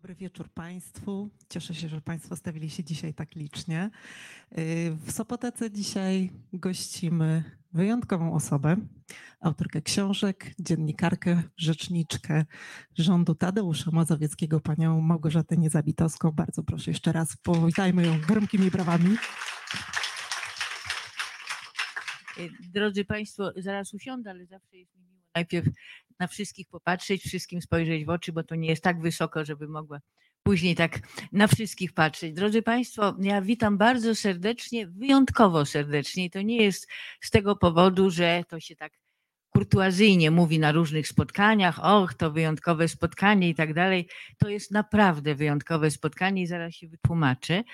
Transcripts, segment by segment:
Dobry wieczór Państwu. Cieszę się, że Państwo stawili się dzisiaj tak licznie. Y, W Sopotece dzisiaj gościmy wyjątkową osobę, autorkę książek, dziennikarkę, rzeczniczkę rządu Tadeusza Mazowieckiego, panią Małgorzatę Niezabitowską. Bardzo proszę jeszcze raz, powitajmy ją gromkimi brawami. Y, Drodzy Państwo, zaraz usiądę, ale zawsze jest mi miło najpierw na wszystkich popatrzeć, wszystkim spojrzeć w oczy, bo to nie jest tak wysoko, żeby mogła później tak na wszystkich patrzeć. Drodzy Państwo, ja witam bardzo serdecznie, wyjątkowo serdecznie i to nie jest z tego powodu, że to się tak kurtuazyjnie mówi na różnych spotkaniach, och, to wyjątkowe spotkanie i tak dalej. To jest naprawdę wyjątkowe spotkanie i zaraz się wytłumaczę.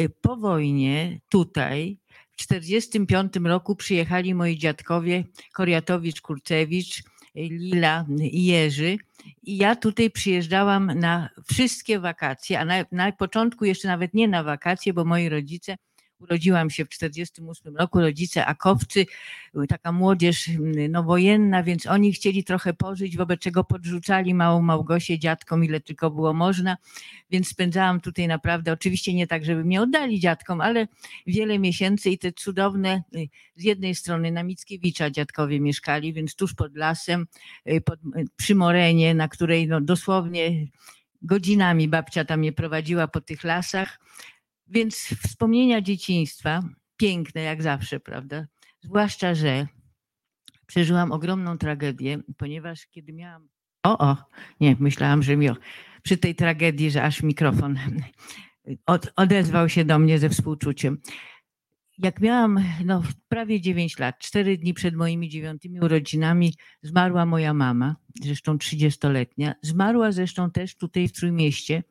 Y, Po wojnie tutaj 1945 roku przyjechali moi dziadkowie Koriatowicz, Kurcewicz, Lila i Jerzy. I ja tutaj przyjeżdżałam na wszystkie wakacje, a na, na początku jeszcze nawet nie na wakacje, bo moi rodzice, urodziłam się w 1948 roku, rodzice akowcy, taka młodzież mm, nowojenna, więc oni chcieli trochę pożyć, wobec czego podrzucali małą Małgosię dziadkom, ile tylko było można, więc spędzałam tutaj naprawdę, oczywiście nie tak, żeby mnie oddali dziadkom, ale wiele miesięcy i te cudowne, y, z jednej strony na Mickiewicza dziadkowie mieszkali, więc tuż pod lasem, y, pod, y, przy Morenie, na której no, dosłownie godzinami babcia tam mnie prowadziła po tych lasach, więc wspomnienia dzieciństwa, piękne jak zawsze, prawda? Zwłaszcza, że przeżyłam ogromną tragedię, ponieważ kiedy miałam. O, o, nie, myślałam, że mi przy tej tragedii, że aż mikrofon od, odezwał się do mnie ze współczuciem. Jak miałam no, prawie 9 lat, 4 dni przed moimi dziewiątymi urodzinami, zmarła moja mama, zresztą 30-letnia. Zmarła zresztą też tutaj w Trójmieście,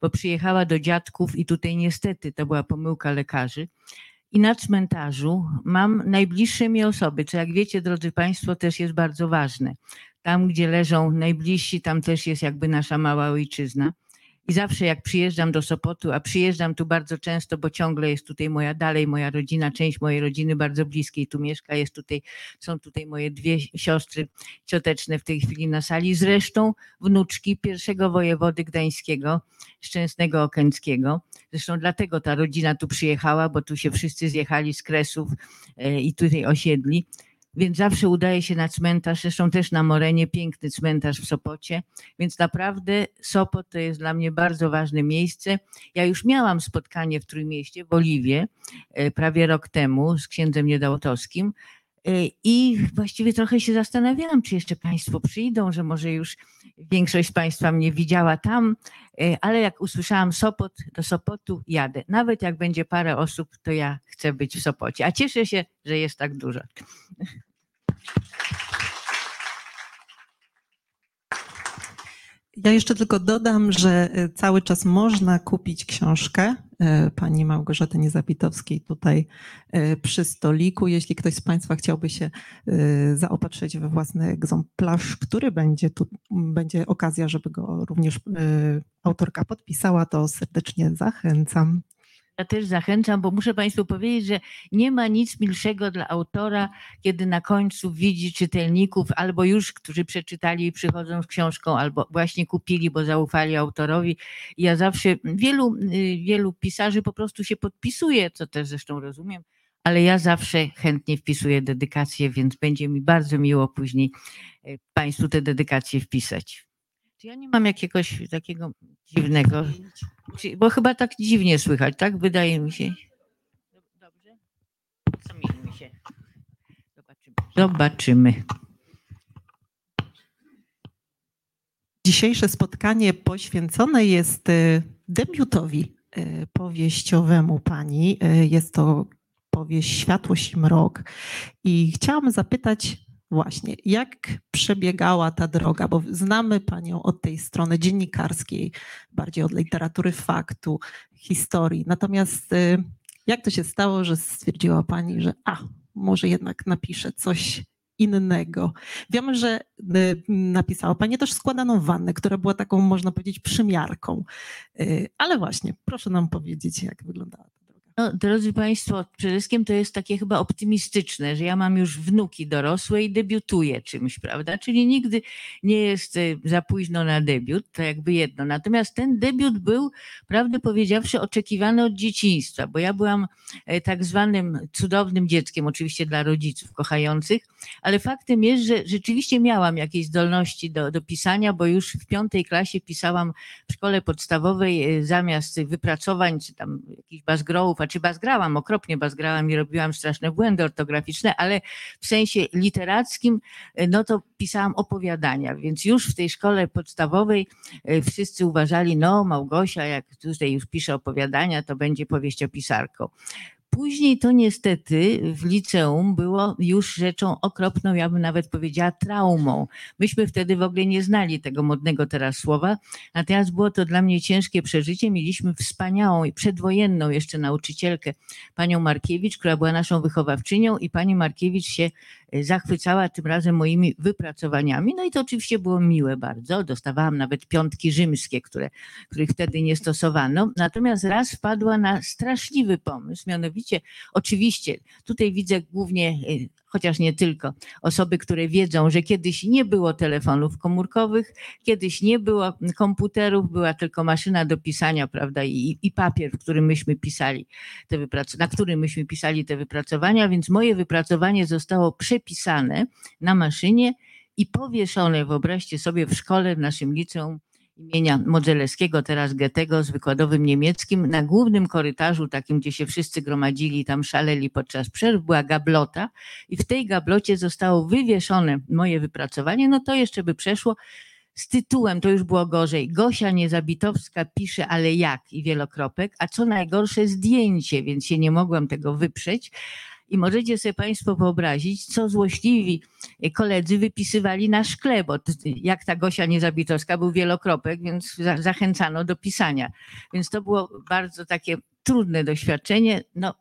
bo przyjechała do dziadków i tutaj niestety to była pomyłka lekarzy. I na cmentarzu mam najbliższe mi osoby, co jak wiecie, drodzy Państwo, też jest bardzo ważne. Tam, gdzie leżą najbliżsi, tam też jest jakby nasza mała ojczyzna. I zawsze jak przyjeżdżam do Sopotu, a przyjeżdżam tu bardzo często, bo ciągle jest tutaj moja dalej, moja rodzina, część mojej rodziny bardzo bliskiej tu mieszka, jest tutaj, są tutaj moje dwie siostry cioteczne w tej chwili na sali, zresztą wnuczki pierwszego wojewody gdańskiego, Szczęsnego Okęckiego. Zresztą dlatego ta rodzina tu przyjechała, bo tu się wszyscy zjechali z Kresów e, i tutaj osiedli. Więc zawsze udaje się na cmentarz, zresztą też na Morenie, piękny cmentarz w Sopocie. Więc naprawdę Sopot to jest dla mnie bardzo ważne miejsce. Ja już miałam spotkanie w Trójmieście, w Oliwie, e, prawie rok temu z księdzem Niedałtowskim. E, I właściwie trochę się zastanawiałam, czy jeszcze Państwo przyjdą, że może już większość z Państwa mnie widziała tam, e, ale jak usłyszałam Sopot, do Sopotu jadę. Nawet jak będzie parę osób, to ja chcę być w Sopocie. A cieszę się, że jest tak dużo. Ja jeszcze tylko dodam, że y, cały czas można kupić książkę y, pani Małgorzaty Niezabitowskiej tutaj y, przy stoliku. Jeśli ktoś z Państwa chciałby się y, zaopatrzyć we własny egzemplarz, który będzie tu, będzie okazja, żeby go również autorka podpisała, to serdecznie zachęcam. Ja też zachęcam, bo muszę Państwu powiedzieć, że nie ma nic milszego dla autora, kiedy na końcu widzi czytelników, albo już, którzy przeczytali i przychodzą z książką, albo właśnie kupili, bo zaufali autorowi. Ja zawsze, wielu, y, wielu pisarzy po prostu się podpisuje, co też zresztą rozumiem, ale ja zawsze chętnie wpisuję dedykację, więc będzie mi bardzo miło później y, Państwu te dedykacje wpisać. Czy ja nie mam jakiegoś takiego dziwnego, bo chyba tak dziwnie słychać, tak? Wydaje mi się. Dobrze? Zamieńmy się. Zobaczymy. Zobaczymy. Dzisiejsze spotkanie poświęcone jest y, debiutowi y, powieściowemu pani. Y, Jest to powieść Światłość i Mrok. I chciałam zapytać właśnie, jak przebiegała ta droga, bo znamy panią od tej strony dziennikarskiej, bardziej od literatury faktu, historii. Natomiast y, jak to się stało, że stwierdziła pani, że a, może jednak napiszę coś innego. Wiemy, że y, napisała Pani też składaną wannę, która była taką, można powiedzieć, przymiarką. Y, Ale właśnie, proszę nam powiedzieć, jak wyglądała ta. No, drodzy Państwo, przede wszystkim to jest takie chyba optymistyczne, że ja mam już wnuki dorosłe i debiutuję czymś, prawda? Czyli nigdy nie jest y, za późno na debiut, to jakby jedno. Natomiast ten debiut był, prawdę powiedziawszy, oczekiwany od dzieciństwa, bo ja byłam e, tak zwanym cudownym dzieckiem, oczywiście dla rodziców kochających, ale faktem jest, że rzeczywiście miałam jakieś zdolności do, do pisania, bo już w piątej klasie pisałam w szkole podstawowej e, zamiast wypracowań, czy tam jakichś bazgrołów, a czy bazgrałam, okropnie bazgrałam i robiłam straszne błędy ortograficzne, ale w sensie literackim, e, no to pisałam opowiadania, więc już w tej szkole podstawowej e, wszyscy uważali, no Małgosia, jak tutaj już pisze opowiadania, to będzie powieściopisarką. Później to niestety w liceum było już rzeczą okropną, ja bym nawet powiedziała traumą. Myśmy wtedy w ogóle nie znali tego modnego teraz słowa, natomiast było to dla mnie ciężkie przeżycie. Mieliśmy wspaniałą przedwojenną jeszcze nauczycielkę, panią Markiewicz, która była naszą wychowawczynią i pani Markiewicz się zachwycała tym razem moimi wypracowaniami. No i to oczywiście było miłe bardzo. Dostawałam nawet piątki rzymskie, które, których wtedy nie stosowano. Natomiast raz wpadła na straszliwy pomysł, mianowicie oczywiście tutaj widzę głównie, y, chociaż nie tylko, osoby, które wiedzą, że kiedyś nie było telefonów komórkowych, kiedyś nie było komputerów, była tylko maszyna do pisania, prawda, i, i papier, w którym myśmy pisali te na którym myśmy pisali te wypracowania, więc moje wypracowanie zostało przepisane na maszynie i powieszone, wyobraźcie sobie, w szkole, w naszym liceum imienia Modzelewskiego, teraz Goethego z wykładowym niemieckim. Na głównym korytarzu, takim, gdzie się wszyscy gromadzili, tam szaleli podczas przerw, była gablota i w tej gablocie zostało wywieszone moje wypracowanie. No to jeszcze by przeszło. Z tytułem to już było gorzej. Gosia Niezabitowska pisze, ale jak i wielokropek, a co najgorsze zdjęcie, więc się nie mogłam tego wyprzeć. I możecie sobie Państwo wyobrazić, co złośliwi koledzy wypisywali na szkle, bo jak ta Gosia Niezabitowska był wielokropek, więc zachęcano do pisania. Więc to było bardzo takie trudne doświadczenie. No,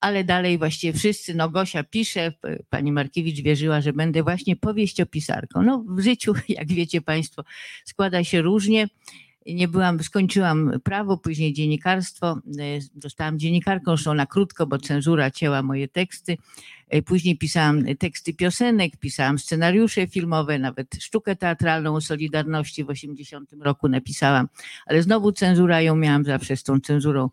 ale dalej właściwie wszyscy, no Gosia pisze, pani Markiewicz wierzyła, że będę właśnie powieściopisarką. No w życiu, jak wiecie Państwo, składa się różnie nie byłam, skończyłam prawo, później dziennikarstwo, e, zostałam dziennikarką, zresztą na krótko, bo cenzura cięła moje teksty. E, później pisałam teksty piosenek, pisałam scenariusze filmowe, nawet sztukę teatralną o Solidarności w 80 roku napisałam, ale znowu cenzura ją miałam zawsze z tą cenzurą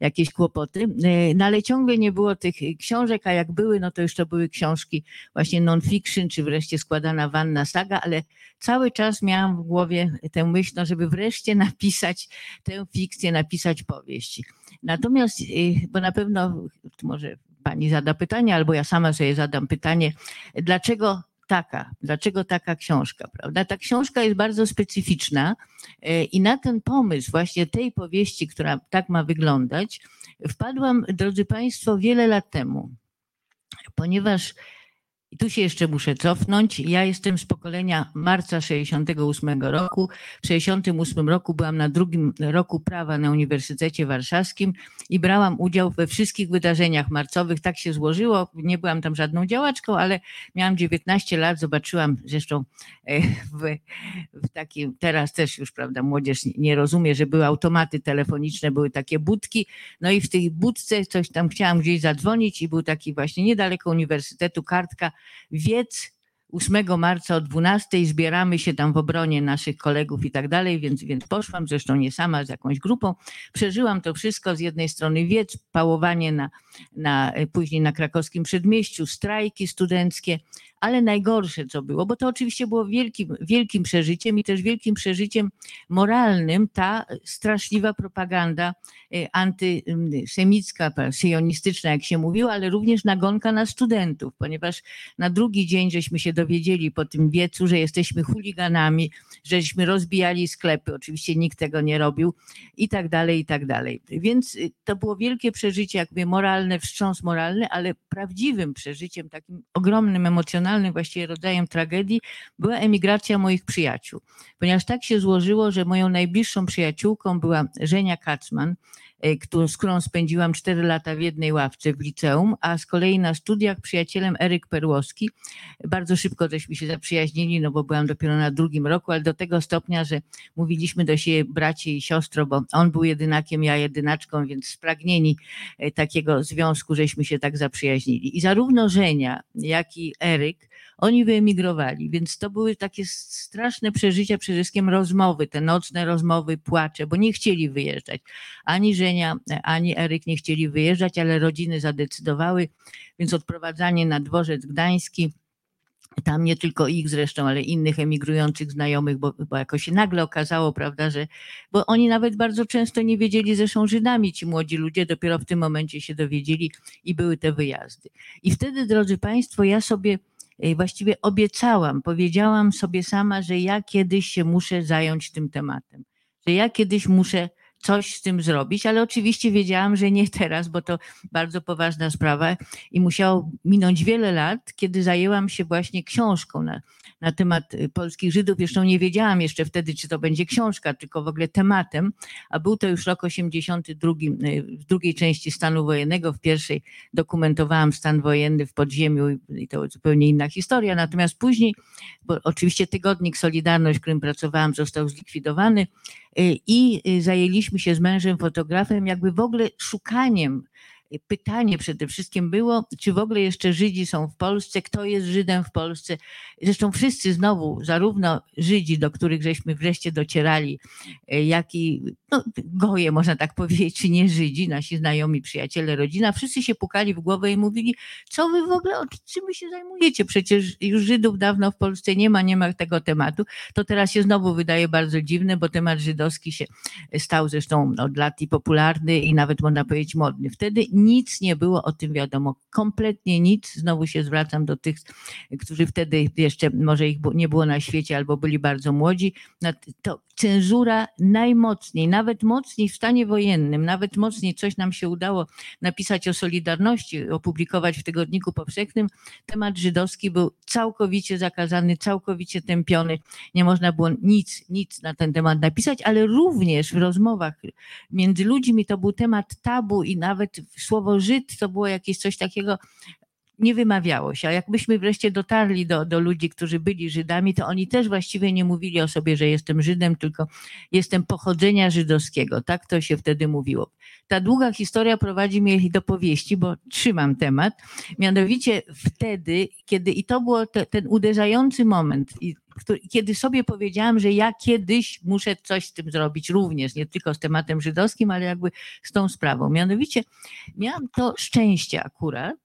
jakieś kłopoty. E, no ale ciągle nie było tych książek, a jak były, no to już to były książki właśnie non-fiction, czy wreszcie składana Wanna Saga, ale cały czas miałam w głowie tę myśl, no żeby wreszcie napisać tę fikcję, napisać powieść. Natomiast, e, bo na pewno może pani zada pytanie, albo ja sama sobie zadam pytanie, dlaczego taka, dlaczego taka książka, prawda? Ta książka jest bardzo specyficzna e, i na ten pomysł właśnie tej powieści, która tak ma wyglądać, wpadłam, drodzy Państwo, wiele lat temu, ponieważ i tu się jeszcze muszę cofnąć. Ja jestem z pokolenia marca 68 roku. W 68 roku byłam na drugim roku prawa na Uniwersytecie Warszawskim i brałam udział we wszystkich wydarzeniach marcowych. Tak się złożyło. Nie byłam tam żadną działaczką, ale miałam 19 lat. Zobaczyłam zresztą e, w, w takim, teraz też już, prawda, młodzież nie rozumie, że były automaty telefoniczne, były takie budki. No i w tej budce coś tam chciałam gdzieś zadzwonić i był taki właśnie niedaleko uniwersytetu kartka Wiedz 8 marca o 12 zbieramy się tam w obronie naszych kolegów i tak dalej, więc, więc poszłam, zresztą nie sama, z jakąś grupą. Przeżyłam to wszystko, z jednej strony wiec, pałowanie na, na, później na krakowskim przedmieściu, strajki studenckie, ale najgorsze co było, bo to oczywiście było wielkim, wielkim przeżyciem i też wielkim przeżyciem moralnym ta straszliwa propaganda y, antysemicka, syjonistyczna, jak się mówiło, ale również nagonka na studentów, ponieważ na drugi dzień żeśmy się dowiedzieli po tym wiecu, że jesteśmy chuliganami, żeśmy rozbijali sklepy, oczywiście nikt tego nie robił i tak dalej, i tak dalej. Więc y, to było wielkie przeżycie, jakby moralne, wstrząs moralny, ale prawdziwym przeżyciem, takim ogromnym, emocjonalnym, właściwie rodzajem tragedii była emigracja moich przyjaciół. Ponieważ tak się złożyło, że moją najbliższą przyjaciółką była Żenia Kacman, z którą spędziłam 4 lata w jednej ławce w liceum, a z kolei na studiach przyjacielem Eryk Perłowski. Bardzo szybko żeśmy się zaprzyjaźnili, no bo byłam dopiero na drugim roku, ale do tego stopnia, że mówiliśmy do siebie bracie i siostro, bo on był jedynakiem, ja jedynaczką, więc spragnieni takiego związku, żeśmy się tak zaprzyjaźnili. I zarówno Żenia, jak i Eryk, oni wyemigrowali, więc to były takie straszne przeżycia, przede wszystkim rozmowy, te nocne rozmowy, płacze, bo nie chcieli wyjeżdżać. Ani Żenia, ani Eryk nie chcieli wyjeżdżać, ale rodziny zadecydowały, więc odprowadzanie na dworzec gdański, tam nie tylko ich zresztą, ale innych emigrujących znajomych, bo, bo jakoś się nagle okazało, prawda, że, bo oni nawet bardzo często nie wiedzieli, są Żydami ci młodzi ludzie, dopiero w tym momencie się dowiedzieli i były te wyjazdy. I wtedy, drodzy Państwo, ja sobie właściwie obiecałam, powiedziałam sobie sama, że ja kiedyś się muszę zająć tym tematem, że ja kiedyś muszę coś z tym zrobić, ale oczywiście wiedziałam, że nie teraz, bo to bardzo poważna sprawa i musiało minąć wiele lat, kiedy zajęłam się właśnie książką na, na temat y, polskich Żydów. Zresztą nie wiedziałam jeszcze wtedy, czy to będzie książka, tylko w ogóle tematem, a był to już rok 82 y, w drugiej części stanu wojennego, w pierwszej dokumentowałam stan wojenny w podziemiu i to zupełnie inna historia, natomiast później, bo oczywiście tygodnik Solidarność, w którym pracowałam, został zlikwidowany i zajęliśmy się z mężem fotografem jakby w ogóle szukaniem pytanie przede wszystkim było, czy w ogóle jeszcze Żydzi są w Polsce, kto jest Żydem w Polsce. Zresztą wszyscy znowu, zarówno Żydzi, do których żeśmy wreszcie docierali, e, jak i no, goje, można tak powiedzieć, czy nie Żydzi, nasi znajomi, przyjaciele, rodzina, wszyscy się pukali w głowę i mówili, co wy w ogóle, czym wy się zajmujecie? Przecież już Żydów dawno w Polsce nie ma, nie ma tego tematu. To teraz się znowu wydaje bardzo dziwne, bo temat żydowski się stał zresztą od lat i popularny i nawet można powiedzieć modny. Wtedy nic nie było o tym wiadomo, kompletnie nic. Znowu się zwracam do tych, którzy wtedy jeszcze może ich nie było na świecie albo byli bardzo młodzi. To cenzura najmocniej, nawet mocniej w stanie wojennym, nawet mocniej coś nam się udało napisać o Solidarności, opublikować w Tygodniku Powszechnym. Temat żydowski był całkowicie zakazany, całkowicie tępiony. Nie można było nic, nic na ten temat napisać, ale również w rozmowach między ludźmi to był temat tabu i nawet słowo Żyd to było jakieś coś takiego, nie wymawiało się. A jakbyśmy wreszcie dotarli do, do ludzi, którzy byli Żydami, to oni też właściwie nie mówili o sobie, że jestem Żydem, tylko jestem pochodzenia żydowskiego. Tak to się wtedy mówiło. Ta długa historia prowadzi mnie do powieści, bo trzymam temat. Mianowicie wtedy, kiedy i to był te, ten uderzający moment, i, kiedy sobie powiedziałam, że ja kiedyś muszę coś z tym zrobić również, nie tylko z tematem żydowskim, ale jakby z tą sprawą. Mianowicie miałam to szczęście akurat,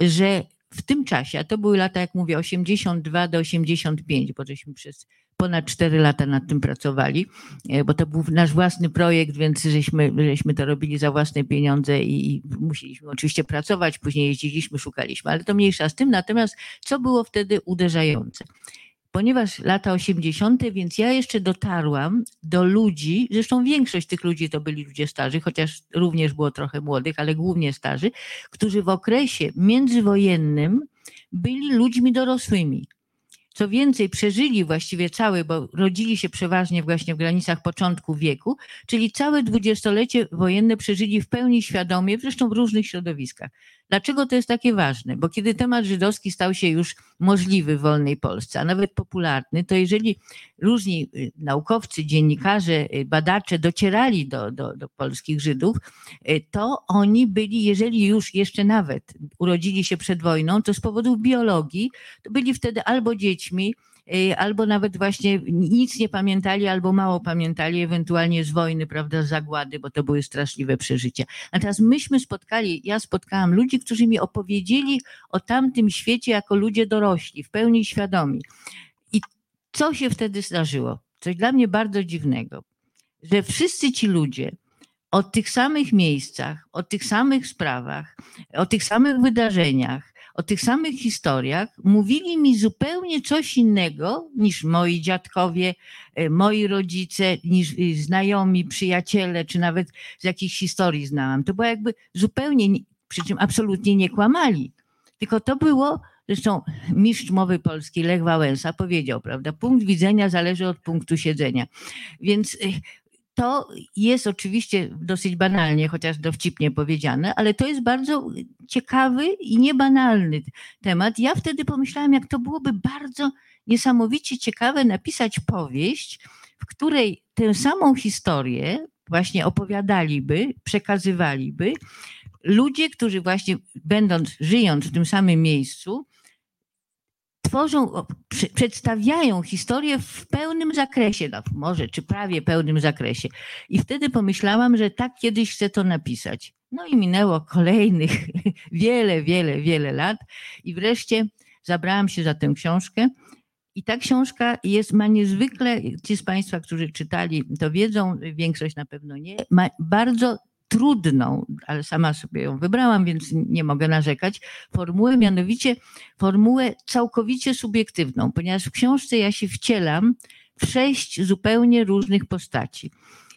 że w tym czasie, a to były lata, jak mówię, 82 do 85, bo żeśmy przez ponad 4 lata nad tym pracowali, e, bo to był nasz własny projekt, więc żeśmy, żeśmy to robili za własne pieniądze i, i musieliśmy oczywiście pracować, później jeździliśmy, szukaliśmy, ale to mniejsza z tym. Natomiast co było wtedy uderzające? Ponieważ lata 80., więc ja jeszcze dotarłam do ludzi, zresztą większość tych ludzi to byli ludzie starzy, chociaż również było trochę młodych, ale głównie starzy, którzy w okresie międzywojennym byli ludźmi dorosłymi. Co więcej, przeżyli właściwie cały, bo rodzili się przeważnie właśnie w granicach początku wieku, czyli całe dwudziestolecie wojenne przeżyli w pełni świadomie, zresztą w różnych środowiskach. Dlaczego to jest takie ważne? Bo kiedy temat żydowski stał się już możliwy w wolnej Polsce, a nawet popularny, to jeżeli różni y, naukowcy, dziennikarze, y, badacze docierali do, do, do polskich Żydów, y, to oni byli, jeżeli już jeszcze nawet urodzili się przed wojną, to z powodów biologii, to byli wtedy albo dziećmi, albo nawet właśnie nic nie pamiętali, albo mało pamiętali, ewentualnie z wojny, prawda, z zagłady, bo to były straszliwe przeżycia. Natomiast myśmy spotkali, ja spotkałam ludzi, którzy mi opowiedzieli o tamtym świecie jako ludzie dorośli, w pełni świadomi. I co się wtedy zdarzyło? Coś dla mnie bardzo dziwnego, że wszyscy ci ludzie, o tych samych miejscach, o tych samych sprawach, o tych samych wydarzeniach, o tych samych historiach mówili mi zupełnie coś innego niż moi dziadkowie, e, moi rodzice, niż y, znajomi, przyjaciele, czy nawet z jakichś historii znałam. To było jakby zupełnie, przy czym absolutnie nie kłamali. Tylko to było, zresztą mistrz mowy polskiej Lech Wałęsa powiedział, prawda, punkt widzenia zależy od punktu siedzenia. Więc y, to jest oczywiście dosyć banalnie, chociaż dowcipnie powiedziane, ale to jest bardzo ciekawy i niebanalny temat. Ja wtedy pomyślałam, jak to byłoby bardzo niesamowicie ciekawe napisać powieść, w której tę samą historię właśnie opowiadaliby, przekazywaliby ludzie, którzy właśnie będąc, żyjąc w tym samym miejscu, tworzą, przedstawiają historię w pełnym zakresie, no może czy prawie pełnym zakresie. I wtedy pomyślałam, że tak kiedyś chcę to napisać. No i minęło kolejnych wiele, wiele, wiele lat i wreszcie zabrałam się za tę książkę. I ta książka jest, ma niezwykle, ci z Państwa, którzy czytali, to wiedzą, większość na pewno nie, ma bardzo trudną, ale sama sobie ją wybrałam, więc nie mogę narzekać, formułę, mianowicie formułę całkowicie subiektywną, ponieważ w książce ja się wcielam w sześć zupełnie różnych postaci.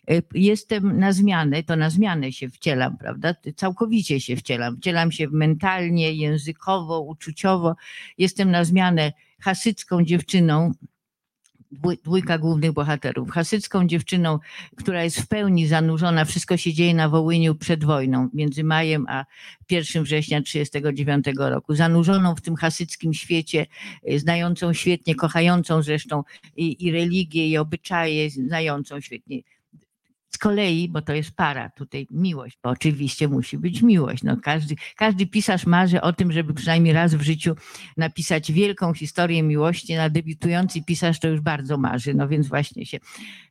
E, jestem na zmianę, to na zmianę się wcielam, prawda? Całkowicie się wcielam. Wcielam się mentalnie, językowo, uczuciowo. Jestem na zmianę hasycką dziewczyną, dwójka głównych bohaterów. Hasycką dziewczyną, która jest w pełni zanurzona, wszystko się dzieje na Wołyniu przed wojną, między majem a 1 września 1939 roku. Zanurzoną w tym hasyckim świecie, y, znającą świetnie, kochającą zresztą i, i religię, i obyczaje, znającą świetnie z kolei, bo to jest para, tutaj miłość, bo oczywiście musi być miłość. No każdy, każdy pisarz marzy o tym, żeby przynajmniej raz w życiu napisać wielką historię miłości, na debiutujący pisarz to już bardzo marzy, no więc właśnie się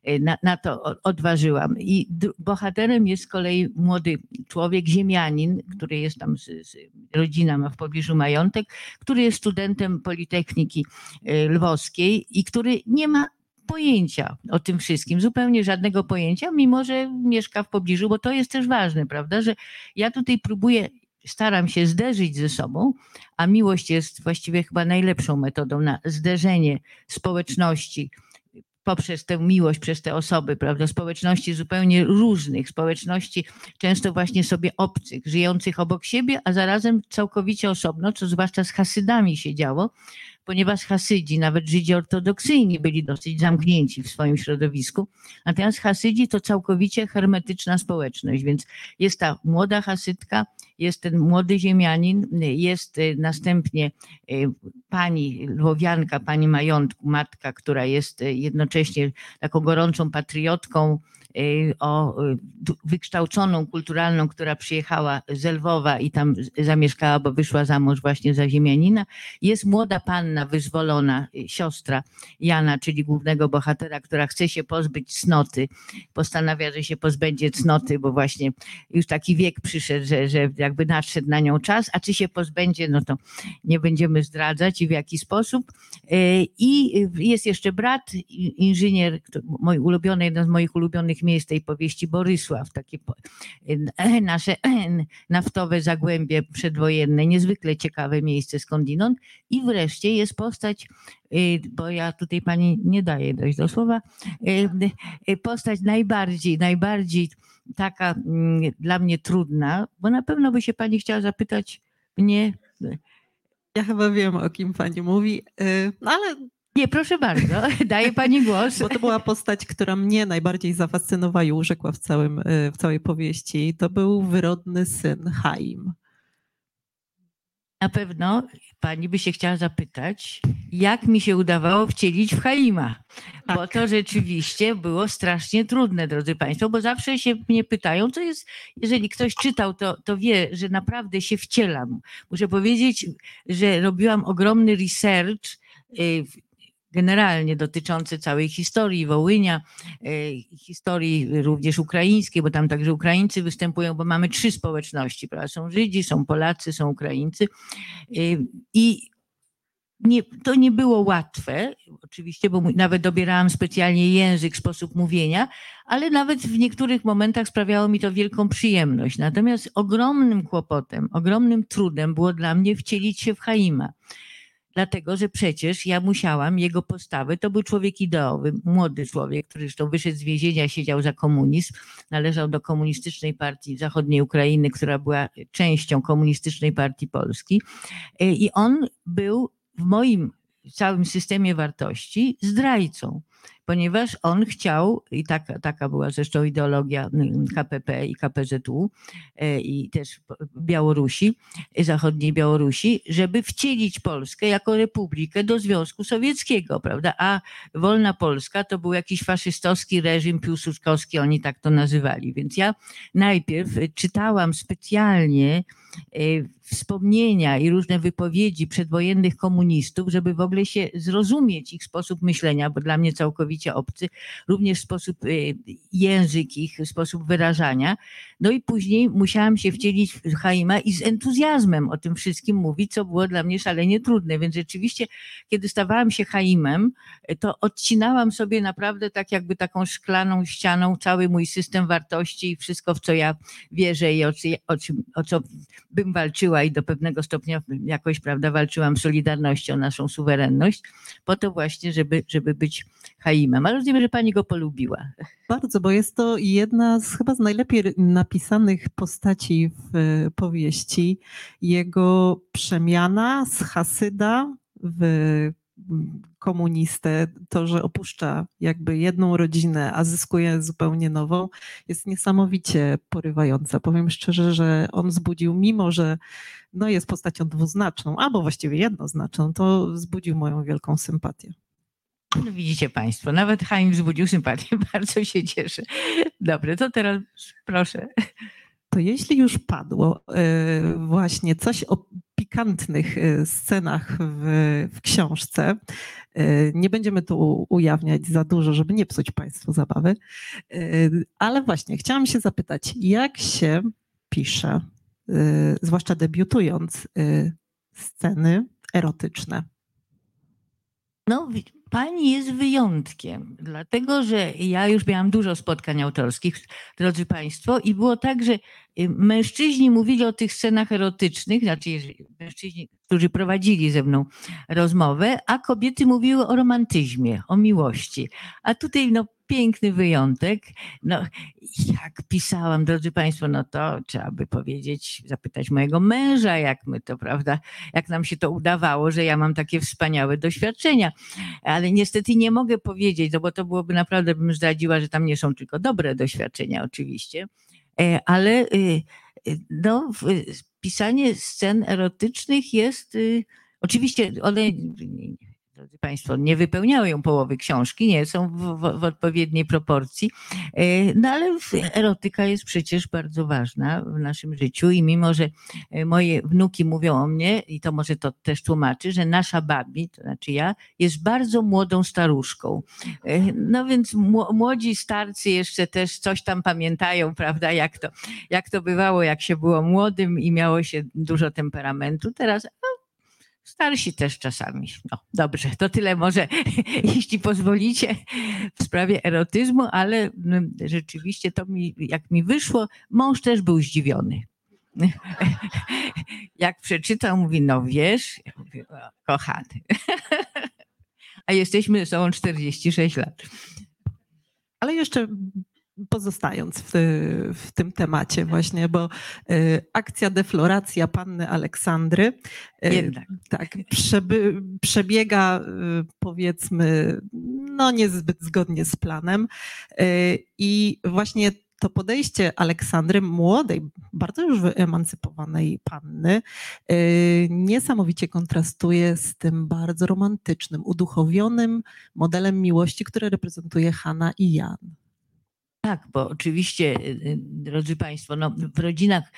y, na, na to odważyłam. I bohaterem jest z kolei młody człowiek, ziemianin, który jest tam, z, z, rodzina ma w pobliżu majątek, który jest studentem Politechniki y, Lwowskiej i który nie ma pojęcia o tym wszystkim, zupełnie żadnego pojęcia, mimo że mieszka w pobliżu, bo to jest też ważne, prawda, że ja tutaj próbuję, staram się zderzyć ze sobą, a miłość jest właściwie chyba najlepszą metodą na zderzenie społeczności poprzez tę miłość, przez te osoby, prawda, społeczności zupełnie różnych, społeczności często właśnie sobie obcych, żyjących obok siebie, a zarazem całkowicie osobno, co zwłaszcza z Hasydami się działo, ponieważ Hasydzi, nawet Żydzi ortodoksyjni byli dosyć zamknięci w swoim środowisku, natomiast Hasydzi to całkowicie hermetyczna społeczność, więc jest ta młoda Hasydka, jest ten młody ziemianin, jest y, następnie y, pani lwowianka, pani majątku, matka, która jest y, jednocześnie taką gorącą patriotką, o y, wykształconą, kulturalną, która przyjechała z Lwowa i tam zamieszkała, bo wyszła za mąż właśnie za ziemianina. Jest młoda panna wyzwolona, y, siostra Jana, czyli głównego bohatera, która chce się pozbyć cnoty. Postanawia, że się pozbędzie cnoty, bo właśnie już taki wiek przyszedł, że, że jakby nadszedł na nią czas, a czy się pozbędzie, no to nie będziemy zdradzać i w jaki sposób. I jest jeszcze brat, inżynier, mój ulubiony, jeden z moich ulubionych miejsc tej powieści Borysław, takie e, nasze e, naftowe zagłębie przedwojenne, niezwykle ciekawe miejsce skądinąd. I wreszcie jest postać, e, bo ja tutaj pani nie daję dojść do słowa, postać najbardziej, najbardziej taka mm, dla mnie trudna, bo na pewno by się pani chciała zapytać mnie. Ja chyba wiem, o kim pani mówi, no ale nie, proszę bardzo, daję pani głos. Bo to była postać, która mnie najbardziej zafascynowała i urzekła w, całym, y, w całej powieści. To był wyrodny syn Chaim. Na pewno pani by się chciała zapytać, jak mi się udawało wcielić w Chaima. Tak. Bo to rzeczywiście było strasznie trudne, drodzy Państwo, bo zawsze się mnie pytają, co jest, jeżeli ktoś czytał, to, to wie, że naprawdę się wcielam. Muszę powiedzieć, że robiłam ogromny research y, generalnie dotyczący całej historii Wołynia, e, historii również ukraińskiej, bo tam także Ukraińcy występują, bo mamy trzy społeczności, prawda? Są Żydzi, są Polacy, są Ukraińcy. E, I nie, to nie było łatwe, oczywiście, bo nawet dobierałam specjalnie język, sposób mówienia, ale nawet w niektórych momentach sprawiało mi to wielką przyjemność. Natomiast ogromnym kłopotem, ogromnym trudem było dla mnie wcielić się w Chaima dlatego że przecież ja musiałam jego postawy, to był człowiek ideowy, młody człowiek, który zresztą wyszedł z więzienia, siedział za komunizm, należał do komunistycznej partii zachodniej Ukrainy, która była częścią komunistycznej partii Polski i on był w moim całym systemie wartości zdrajcą. Ponieważ on chciał, i taka, taka była zresztą ideologia KPP i KPZU e, i też Białorusi, zachodniej Białorusi, żeby wcielić Polskę jako republikę do Związku Sowieckiego, prawda? A wolna Polska to był jakiś faszystowski reżim piłsudskowski, oni tak to nazywali. Więc ja najpierw czytałam specjalnie e, wspomnienia i różne wypowiedzi przedwojennych komunistów, żeby w ogóle się zrozumieć ich sposób myślenia, bo dla mnie całkowicie obcy, również sposób, y, język ich, sposób wyrażania. No i później musiałam się wcielić w Chaima i z entuzjazmem o tym wszystkim mówić, co było dla mnie szalenie trudne. Więc rzeczywiście, kiedy stawałam się Chaimem, to odcinałam sobie naprawdę tak jakby taką szklaną ścianą cały mój system wartości i wszystko, w co ja wierzę i o, o, o co bym walczyła i do pewnego stopnia jakoś, prawda, walczyłam Solidarnością, naszą suwerenność, po to właśnie, żeby, żeby być Chaimem. Ale rozumiem, że pani go polubiła. Bardzo, bo jest to jedna z chyba z najlepiej napisanych postaci w e, powieści. Jego przemiana z Hasyda w komunistę, to, że opuszcza jakby jedną rodzinę, a zyskuje zupełnie nową, jest niesamowicie porywające. Powiem szczerze, że on wzbudził, mimo że no jest postacią dwuznaczną, albo właściwie jednoznaczną, to wzbudził moją wielką sympatię. No widzicie Państwo, nawet Haim wzbudził sympatię, bardzo się cieszę. Dobrze, to teraz proszę. To jeśli już padło e, właśnie coś o pikantnych e, scenach w, w książce, e, nie będziemy tu ujawniać za dużo, żeby nie psuć Państwu zabawy, ale właśnie chciałam się zapytać, jak się pisze, zwłaszcza debiutując, sceny erotyczne? No, pani jest wyjątkiem, dlatego że ja już miałam dużo spotkań autorskich, drodzy Państwo, i było tak, że y, mężczyźni mówili o tych scenach erotycznych, znaczy mężczyźni, którzy prowadzili ze mną rozmowę, a kobiety mówiły o romantyzmie, o miłości. A tutaj no, piękny wyjątek. No, jak pisałam, drodzy Państwo, no to trzeba by powiedzieć, zapytać mojego męża, jak my to, prawda, jak nam się to udawało, że ja mam takie wspaniałe doświadczenia. Ale niestety nie mogę powiedzieć, no bo to byłoby naprawdę, bym zdradziła, że tam nie są tylko dobre doświadczenia, oczywiście, e, ale y, no, pisanie scen erotycznych jest. Y, oczywiście one drodzy Państwo, nie wypełniają połowy książki, nie są w, w, w, odpowiedniej proporcji, e, no ale erotyka jest przecież bardzo ważna w naszym życiu i mimo, że e, moje wnuki mówią o mnie, i to może to też tłumaczy, że nasza babi, to znaczy ja, jest bardzo młodą staruszką. E, no więc młodzi starcy jeszcze też coś tam pamiętają, prawda, jak to, jak to bywało, jak się było młodym i miało się dużo temperamentu. Teraz Starsi też czasami. No dobrze, to tyle może, jeśli pozwolicie, w sprawie erotyzmu, ale mm, rzeczywiście to mi, jak mi wyszło, mąż też był zdziwiony. Jak przeczytał, mówi, no wiesz, ja kochany. A jesteśmy ze sobą 46 lat. Ale jeszcze pozostając w, w, tym temacie właśnie, bo y, akcja defloracja panny Aleksandry y, tak, przeby, przebiega y, powiedzmy no niezbyt zgodnie z planem i właśnie to podejście Aleksandry, młodej, bardzo już wyemancypowanej panny, niesamowicie kontrastuje z tym bardzo romantycznym, uduchowionym modelem miłości, które reprezentuje Hanna i Jan. Tak, bo oczywiście, y, y, drodzy Państwo, no, w rodzinach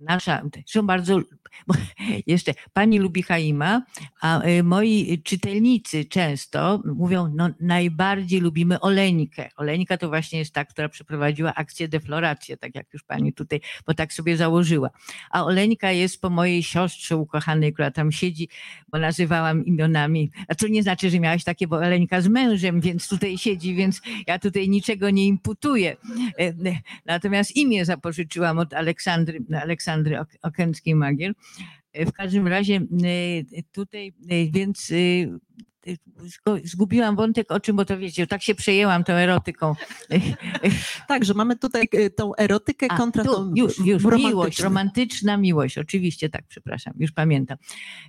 nasza, są bardzo jeszcze pani lubi Haima, a y, moi czytelnicy często mówią, no najbardziej lubimy Oleńkę. Oleńka to właśnie jest ta, która przeprowadziła akcję deflorację, tak jak już pani tutaj, bo tak sobie założyła. A Oleńka jest po mojej siostrze ukochanej, która tam siedzi, bo nazywałam imionami, a co nie znaczy, że miałaś takie, bo Oleńka z mężem, więc tutaj siedzi, więc ja tutaj niczego nie imputuję. E, e, natomiast imię zapożyczyłam od Aleksandry, Aleksandry Okęckiej-Magier. W każdym razie y, tutaj, y, więc zgubiłam wątek o czym, bo to wiecie, tak się przejęłam tą erotyką. Także mamy tutaj tą erotykę A, kontra tu, tą już, już miłość, romantyczna miłość, oczywiście tak, przepraszam, już pamiętam.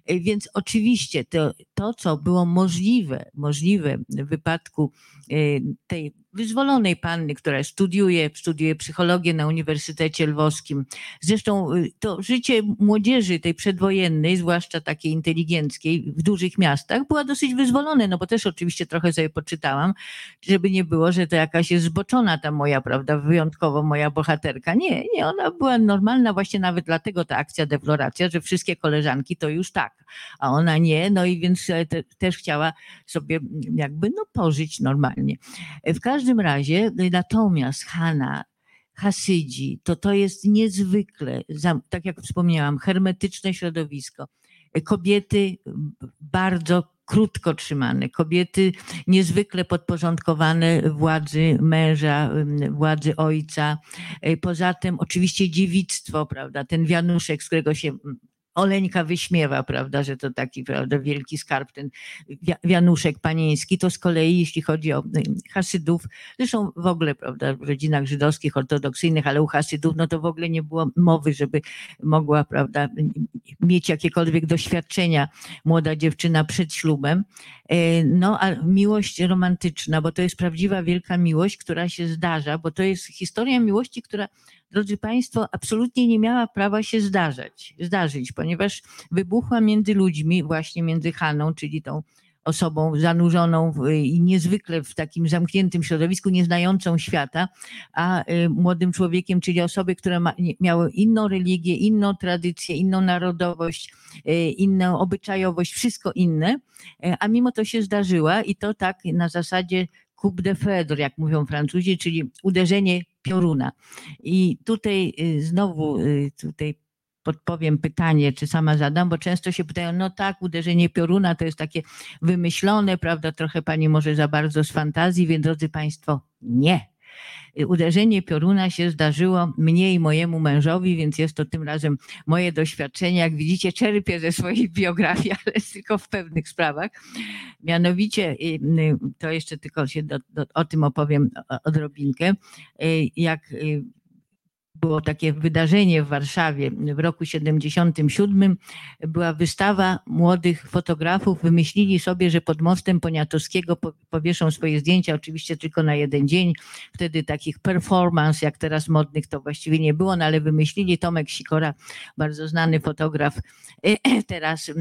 Więc oczywiście to, to co było możliwe, możliwe w wypadku tej wyzwolonej panny, która studiuje, studiuje psychologię na Uniwersytecie Lwowskim. Zresztą y, to życie młodzieży tej przedwojennej, zwłaszcza takiej inteligenckiej w dużych miastach, była dosyć wyzwolone, no bo też oczywiście trochę sobie poczytałam, żeby nie było, że to jakaś jest zboczona ta moja, prawda, wyjątkowo moja bohaterka. Nie, nie, ona była normalna, właśnie nawet dlatego ta akcja defloracja, że wszystkie koleżanki to już tak, a ona nie, no i więc e, te, też chciała sobie jakby no pożyć normalnie. W każdym każdym razie, natomiast Hanna, Hasydzi, to to jest niezwykle, tak jak wspomniałam, hermetyczne środowisko. Kobiety bardzo krótko trzymane, kobiety niezwykle podporządkowane władzy męża, władzy ojca. Poza tym oczywiście dziewictwo, prawda, ten wianuszek, z którego się Oleńka wyśmiewa, prawda, że to taki prawda, wielki skarb, ten wianuszek panieński, to z kolei jeśli chodzi o y, hasydów, zresztą w ogóle prawda, w rodzinach żydowskich, ortodoksyjnych, ale u hasydów, no to w ogóle nie było mowy, żeby mogła prawda, mieć jakiekolwiek doświadczenia młoda dziewczyna przed ślubem. E, no a miłość romantyczna, bo to jest prawdziwa wielka miłość, która się zdarza, bo to jest historia miłości, która drodzy Państwo, absolutnie nie miała prawa się zdarzać, zdarzyć, ponieważ wybuchła między ludźmi, właśnie między Haną, czyli tą osobą zanurzoną i niezwykle w takim zamkniętym środowisku, nieznającą świata, a y, młodym człowiekiem, czyli osoby, które miały inną religię, inną tradycję, inną narodowość, y, inną obyczajowość, wszystko inne, y, a mimo to się zdarzyła i to tak na zasadzie coup de foudre, jak mówią Francuzi, czyli uderzenie pioruna. I tutaj y, znowu y, tutaj podpowiem pytanie, czy sama zadam, bo często się pytają, no tak, uderzenie pioruna to jest takie wymyślone, prawda, trochę pani może za bardzo z fantazji, więc drodzy Państwo, nie uderzenie pioruna się zdarzyło mnie i mojemu mężowi, więc jest to tym razem moje doświadczenie. Jak widzicie, czerpię ze swojej biografii, ale tylko w pewnych sprawach. Mianowicie, y, to jeszcze tylko się do, do, o tym opowiem odrobinkę. Y, jak y, było takie wydarzenie w Warszawie w roku 77. Była wystawa młodych fotografów. Wymyślili sobie, że pod mostem Poniatowskiego powieszą swoje zdjęcia, oczywiście tylko na jeden dzień. Wtedy takich performance, jak teraz modnych, to właściwie nie było, no ale wymyślili Tomek Sikora, bardzo znany fotograf. Teraz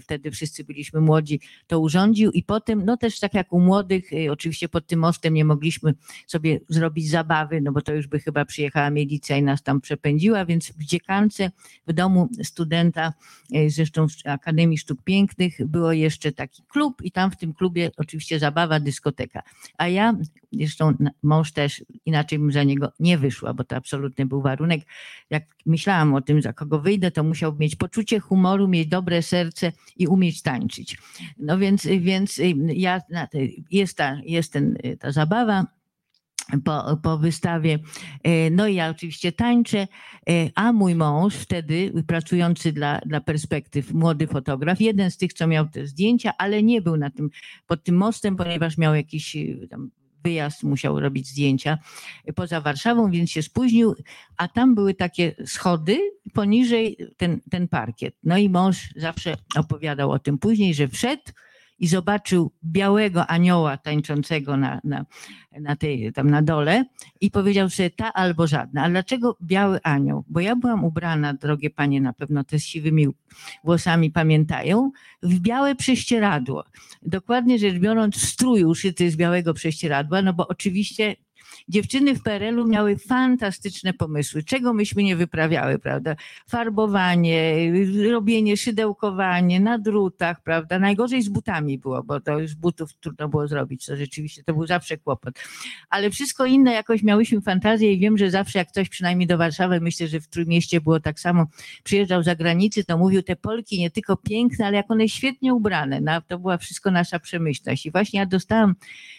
wtedy wszyscy byliśmy młodzi, to urządził i potem, no też tak jak u młodych, oczywiście pod tym mostem nie mogliśmy sobie zrobić zabawy, no bo to już by chyba przyjechała milicja nas tam przepędziła, więc w dziekance, w domu studenta, e, zresztą w Akademii Sztuk Pięknych, było jeszcze taki klub i tam w tym klubie oczywiście zabawa, dyskoteka. A ja, zresztą mąż też, inaczej bym za niego nie wyszła, bo to absolutny był warunek. Jak myślałam o tym, za kogo wyjdę, to musiał mieć poczucie humoru, mieć dobre serce i umieć tańczyć. No więc, więc ja, jest ta, jest ten, ta zabawa, po, po wystawie. E, no i ja oczywiście tańczę, e, a mój mąż wtedy pracujący dla, dla perspektyw, młody fotograf, jeden z tych, co miał te zdjęcia, ale nie był na tym, pod tym mostem, ponieważ miał jakiś e, tam wyjazd, musiał robić zdjęcia poza Warszawą, więc się spóźnił, a tam były takie schody, poniżej ten, ten parkiet. No i mąż zawsze opowiadał o tym później, że wszedł, i zobaczył białego anioła tańczącego na, na, na, tej, tam na dole i powiedział sobie ta albo żadna. A dlaczego biały anioł? Bo ja byłam ubrana, drogie panie, na pewno te z siwymi włosami pamiętają, w białe prześcieradło. Dokładnie rzecz biorąc, strój uszyty z białego prześcieradła, no bo oczywiście dziewczyny w PRL-u miały fantastyczne pomysły, czego myśmy nie wyprawiały, prawda? Farbowanie, robienie, szydełkowanie na drutach, prawda? Najgorzej z butami było, bo to już butów trudno było zrobić, to rzeczywiście to był zawsze kłopot. Ale wszystko inne jakoś miałyśmy fantazję i wiem, że zawsze jak ktoś przynajmniej do Warszawy, myślę, że w Trójmieście było tak samo, przyjeżdżał za granicy, to mówił te Polki nie tylko piękne, ale jak one świetnie ubrane. No, to była wszystko nasza przemyślność. I właśnie ja dostałam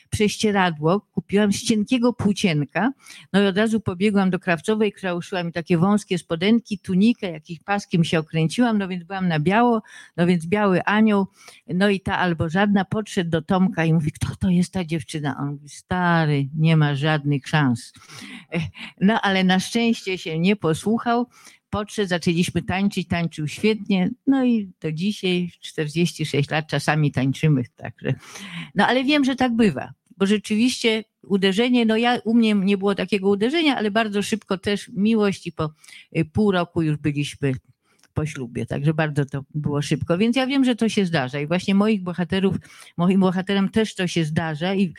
prześcieradło, kupiłam z cienkiego płócienka, no i od razu pobiegłam do krawcowej, która uszyła mi takie wąskie spodenki, tunikę, jakiś paskiem się okręciłam, no więc byłam na biało, no więc biały anioł, no i ta albo żadna podszedł do Tomka i mówi, kto to jest ta dziewczyna? On mówi, stary, nie ma żadnych szans. No ale na szczęście się nie posłuchał, podszedł, zaczęliśmy tańczyć, tańczył świetnie, no i do dzisiaj 46 lat czasami tańczymy, także. No ale wiem, że tak bywa, bo rzeczywiście uderzenie, no ja, u mnie nie było takiego uderzenia, ale bardzo szybko też miłość i po y, pół roku już byliśmy po ślubie, także bardzo to było szybko, więc ja wiem, że to się zdarza i właśnie moich bohaterów, moim bohaterom też to się zdarza, i,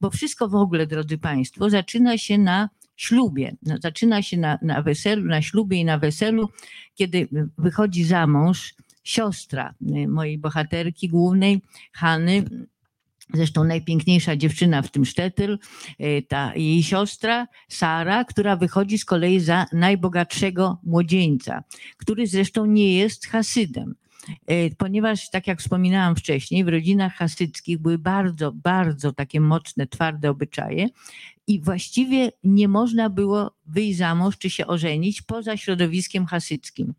bo wszystko w ogóle, drodzy Państwo, zaczyna się na ślubie. No, zaczyna się na, na weselu, na ślubie i na weselu, kiedy wychodzi za mąż siostra y, mojej bohaterki głównej, Hany, Zresztą najpiękniejsza dziewczyna w tym sztetyl, y, ta jej siostra Sara, która wychodzi z kolei za najbogatszego młodzieńca, który zresztą nie jest Hasydem. Y, ponieważ, tak jak wspominałam wcześniej, w rodzinach hasyckich były bardzo, bardzo takie mocne, twarde obyczaje i właściwie nie można było wyjść za mąż czy się ożenić poza środowiskiem hasyckim.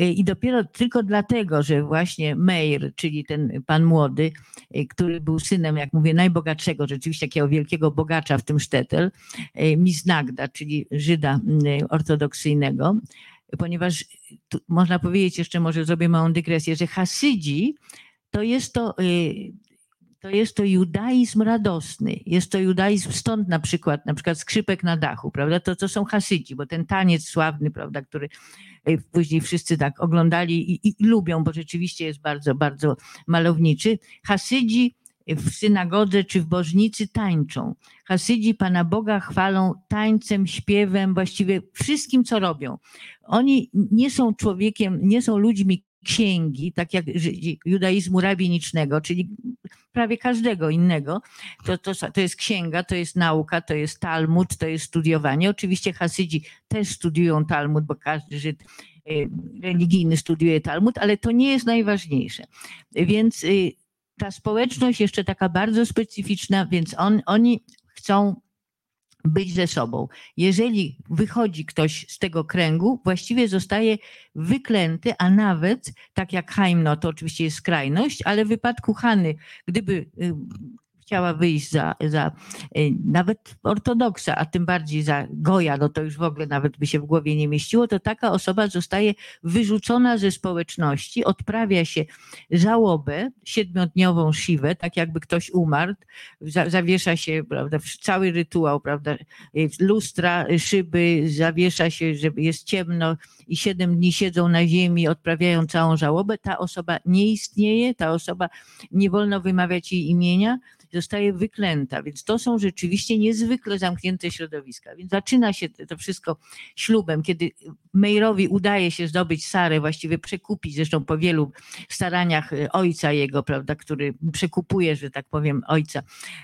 Y, I dopiero tylko dlatego, że właśnie Meir, czyli ten pan młody, y, który był synem, jak mówię, najbogatszego, rzeczywiście takiego wielkiego bogacza w tym Sztetel, y, Miznagda, czyli Żyda ortodoksyjnego, ponieważ można powiedzieć, jeszcze może zrobię małą dygresję, że Hasydzi to jest to to jest to judaizm radosny. Jest to judaizm stąd na przykład, na przykład skrzypek na dachu, prawda? To, to są Hasydzi, bo ten taniec sławny, prawda, który e, później wszyscy tak oglądali i, i, i lubią, bo rzeczywiście jest bardzo, bardzo malowniczy. Hasydzi w synagodze czy w bożnicy tańczą. Hasydzi Pana Boga chwalą tańcem, śpiewem, właściwie wszystkim, co robią. Oni nie są człowiekiem, nie są ludźmi księgi, tak jak judaizmu rabinicznego, czyli prawie każdego innego, to, to, to jest księga, to jest nauka, to jest Talmud, to jest studiowanie. Oczywiście Hasydzi też studiują Talmud, bo każdy Żyd y, religijny studiuje Talmud, ale to nie jest najważniejsze. Więc y, ta społeczność jeszcze taka bardzo specyficzna, więc on, oni chcą być ze sobą. Jeżeli wychodzi ktoś z tego kręgu, właściwie zostaje wyklęty, a nawet, tak jak Haim, no to oczywiście jest skrajność, ale w wypadku Hany, gdyby y, chciała wyjść za, za y, nawet ortodoksa, a tym bardziej za goja, no to już w ogóle nawet by się w głowie nie mieściło, to taka osoba zostaje wyrzucona ze społeczności, odprawia się żałobę, siedmiodniową siwę, tak jakby ktoś umarł, zawiesza się, prawda, cały rytuał, prawda, y, lustra, szyby, zawiesza się, że jest ciemno i siedem dni siedzą na ziemi, odprawiają całą żałobę, ta osoba nie istnieje, ta osoba nie wolno wymawiać jej imienia, zostaje wyklęta. Więc to są rzeczywiście niezwykle zamknięte środowiska. Więc zaczyna się to wszystko ślubem, kiedy Mejrowi udaje się zdobyć Sarę, właściwie przekupić, zresztą po wielu staraniach e, ojca jego, prawda, który przekupuje, że tak powiem, ojca,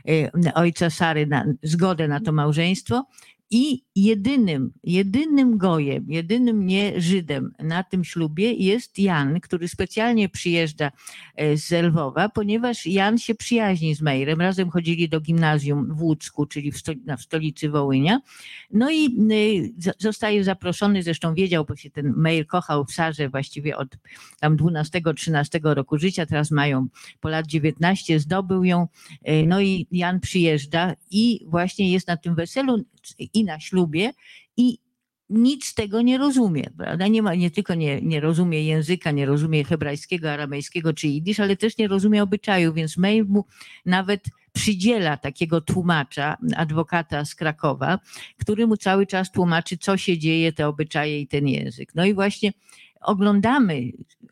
e, ojca Sary na zgodę na to małżeństwo. I jedynym, jedynym gojem, jedynym nie Żydem na tym ślubie jest Jan, który specjalnie przyjeżdża e, z Lwowa, ponieważ Jan się przyjaźni z Mejrem. Razem chodzili do gimnazjum w Łódzku, czyli w, w stolicy Wołynia. No i e, zostaje zaproszony, zresztą wiedział, bo się ten Mejr kochał w Sarze właściwie od tam 12-13 roku życia, teraz mają po lat 19, zdobył ją. E, no i Jan przyjeżdża i właśnie jest na tym weselu i na ślubie i nic tego nie rozumie, prawda? Nie, ma, nie tylko nie, nie rozumie języka, nie rozumie hebrajskiego, aramejskiego czy jidysz, ale też nie rozumie obyczaju, więc May mu nawet przydziela takiego tłumacza, adwokata z Krakowa, który mu cały czas tłumaczy, co się dzieje, te obyczaje i ten język. No i właśnie oglądamy,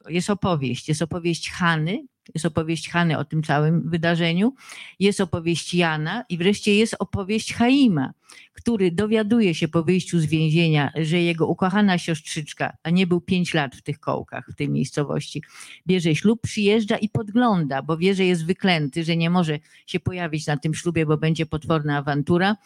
jest opowieść, jest opowieść Hany, jest opowieść Hany o tym całym wydarzeniu, jest opowieść Jana i wreszcie jest opowieść Chaima. Który dowiaduje się po wyjściu z więzienia, że jego ukochana siostrzyczka, a nie był pięć lat w tych kołkach, w tej miejscowości, bierze ślub, przyjeżdża i podgląda, bo wie, że jest wyklęty, że nie może się pojawić na tym ślubie, bo będzie potworna awantura,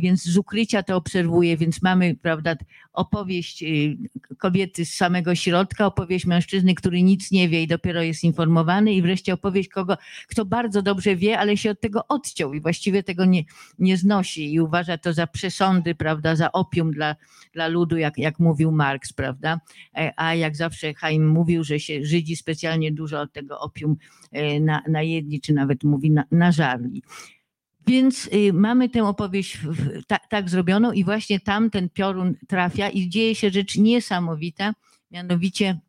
więc z ukrycia to obserwuje, więc mamy, prawda, opowieść y, kobiety z samego środka, opowieść mężczyzny, który nic nie wie i dopiero jest informowany i wreszcie opowieść kogo, kto bardzo dobrze wie, ale się od tego odciął i właściwie tego nie, nie znosi i uważa to za przesądy, prawda, za opium dla, dla ludu, jak, jak mówił Marx, prawda, e, a jak zawsze Haim mówił, że się Żydzi specjalnie dużo tego opium e, na, na jedni, czy nawet mówi na, nażarli. Więc y, mamy tę opowieść tak, tak zrobioną i właśnie tam ten piorun trafia i dzieje się rzecz niesamowita, mianowicie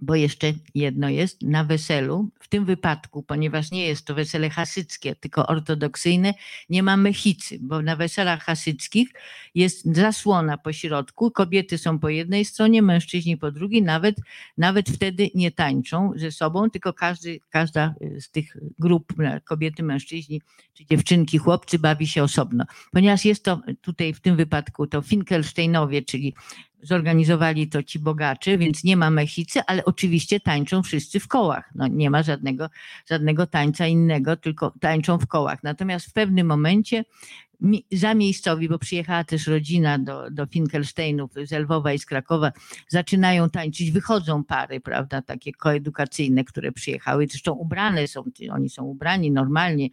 bo jeszcze jedno jest, na weselu, w tym wypadku, ponieważ nie jest to wesele hasyckie, tylko ortodoksyjne, nie ma mechicy, bo na weselach hasyckich jest zasłona po środku, kobiety są po jednej stronie, mężczyźni po drugiej, nawet, nawet wtedy nie tańczą ze sobą, tylko każdy, każda z tych grup, kobiety, mężczyźni, czy dziewczynki, chłopcy bawi się osobno. Ponieważ jest to tutaj w tym wypadku to Finkelsteinowie, czyli zorganizowali to ci bogacze, więc nie ma mechicy, ale oczywiście tańczą wszyscy w kołach. No, nie ma żadnego, żadnego tańca innego, tylko tańczą w kołach. Natomiast w pewnym momencie za miejscowi, bo przyjechała też rodzina do, do Finkelsteinów z Lwowa i z Krakowa, zaczynają tańczyć, wychodzą pary, prawda, takie koedukacyjne, które przyjechały, zresztą ubrane są, oni są ubrani normalnie,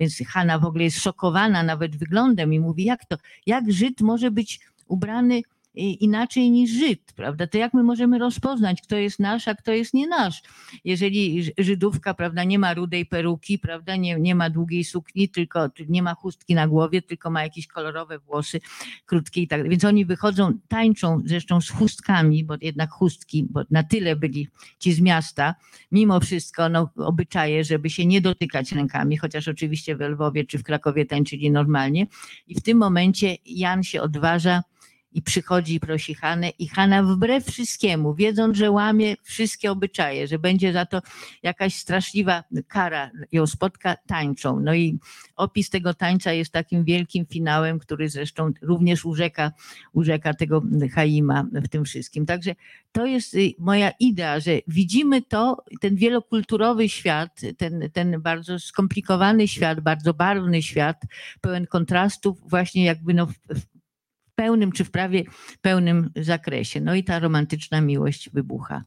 więc Hanna w ogóle jest szokowana nawet wyglądem i mówi, jak to, jak Żyd może być ubrany inaczej niż Żyd, prawda? To jak my możemy rozpoznać, kto jest nasz, a kto jest nie nasz? Jeżeli Żydówka, prawda, nie ma rudej peruki, prawda, nie, nie ma długiej sukni, tylko nie ma chustki na głowie, tylko ma jakieś kolorowe włosy, krótkie i tak. Więc oni wychodzą, tańczą zresztą z chustkami, bo jednak chustki, bo na tyle byli ci z miasta, mimo wszystko no, obyczaje, żeby się nie dotykać rękami, chociaż oczywiście w Lwowie czy w Krakowie tańczyli normalnie. I w tym momencie Jan się odważa i przychodzi i prosi Hanę i Hanna wbrew wszystkiemu, wiedząc, że łamie wszystkie obyczaje, że będzie za to jakaś straszliwa kara ją spotka, tańczą. No i opis tego tańca jest takim wielkim finałem, który zresztą również urzeka, urzeka tego Haima w tym wszystkim. Także to jest y, moja idea, że widzimy to, ten wielokulturowy świat, ten, ten bardzo skomplikowany świat, bardzo barwny świat, pełen kontrastów, właśnie jakby no w, pełnym czy w prawie pełnym zakresie. No i ta romantyczna miłość wybucha.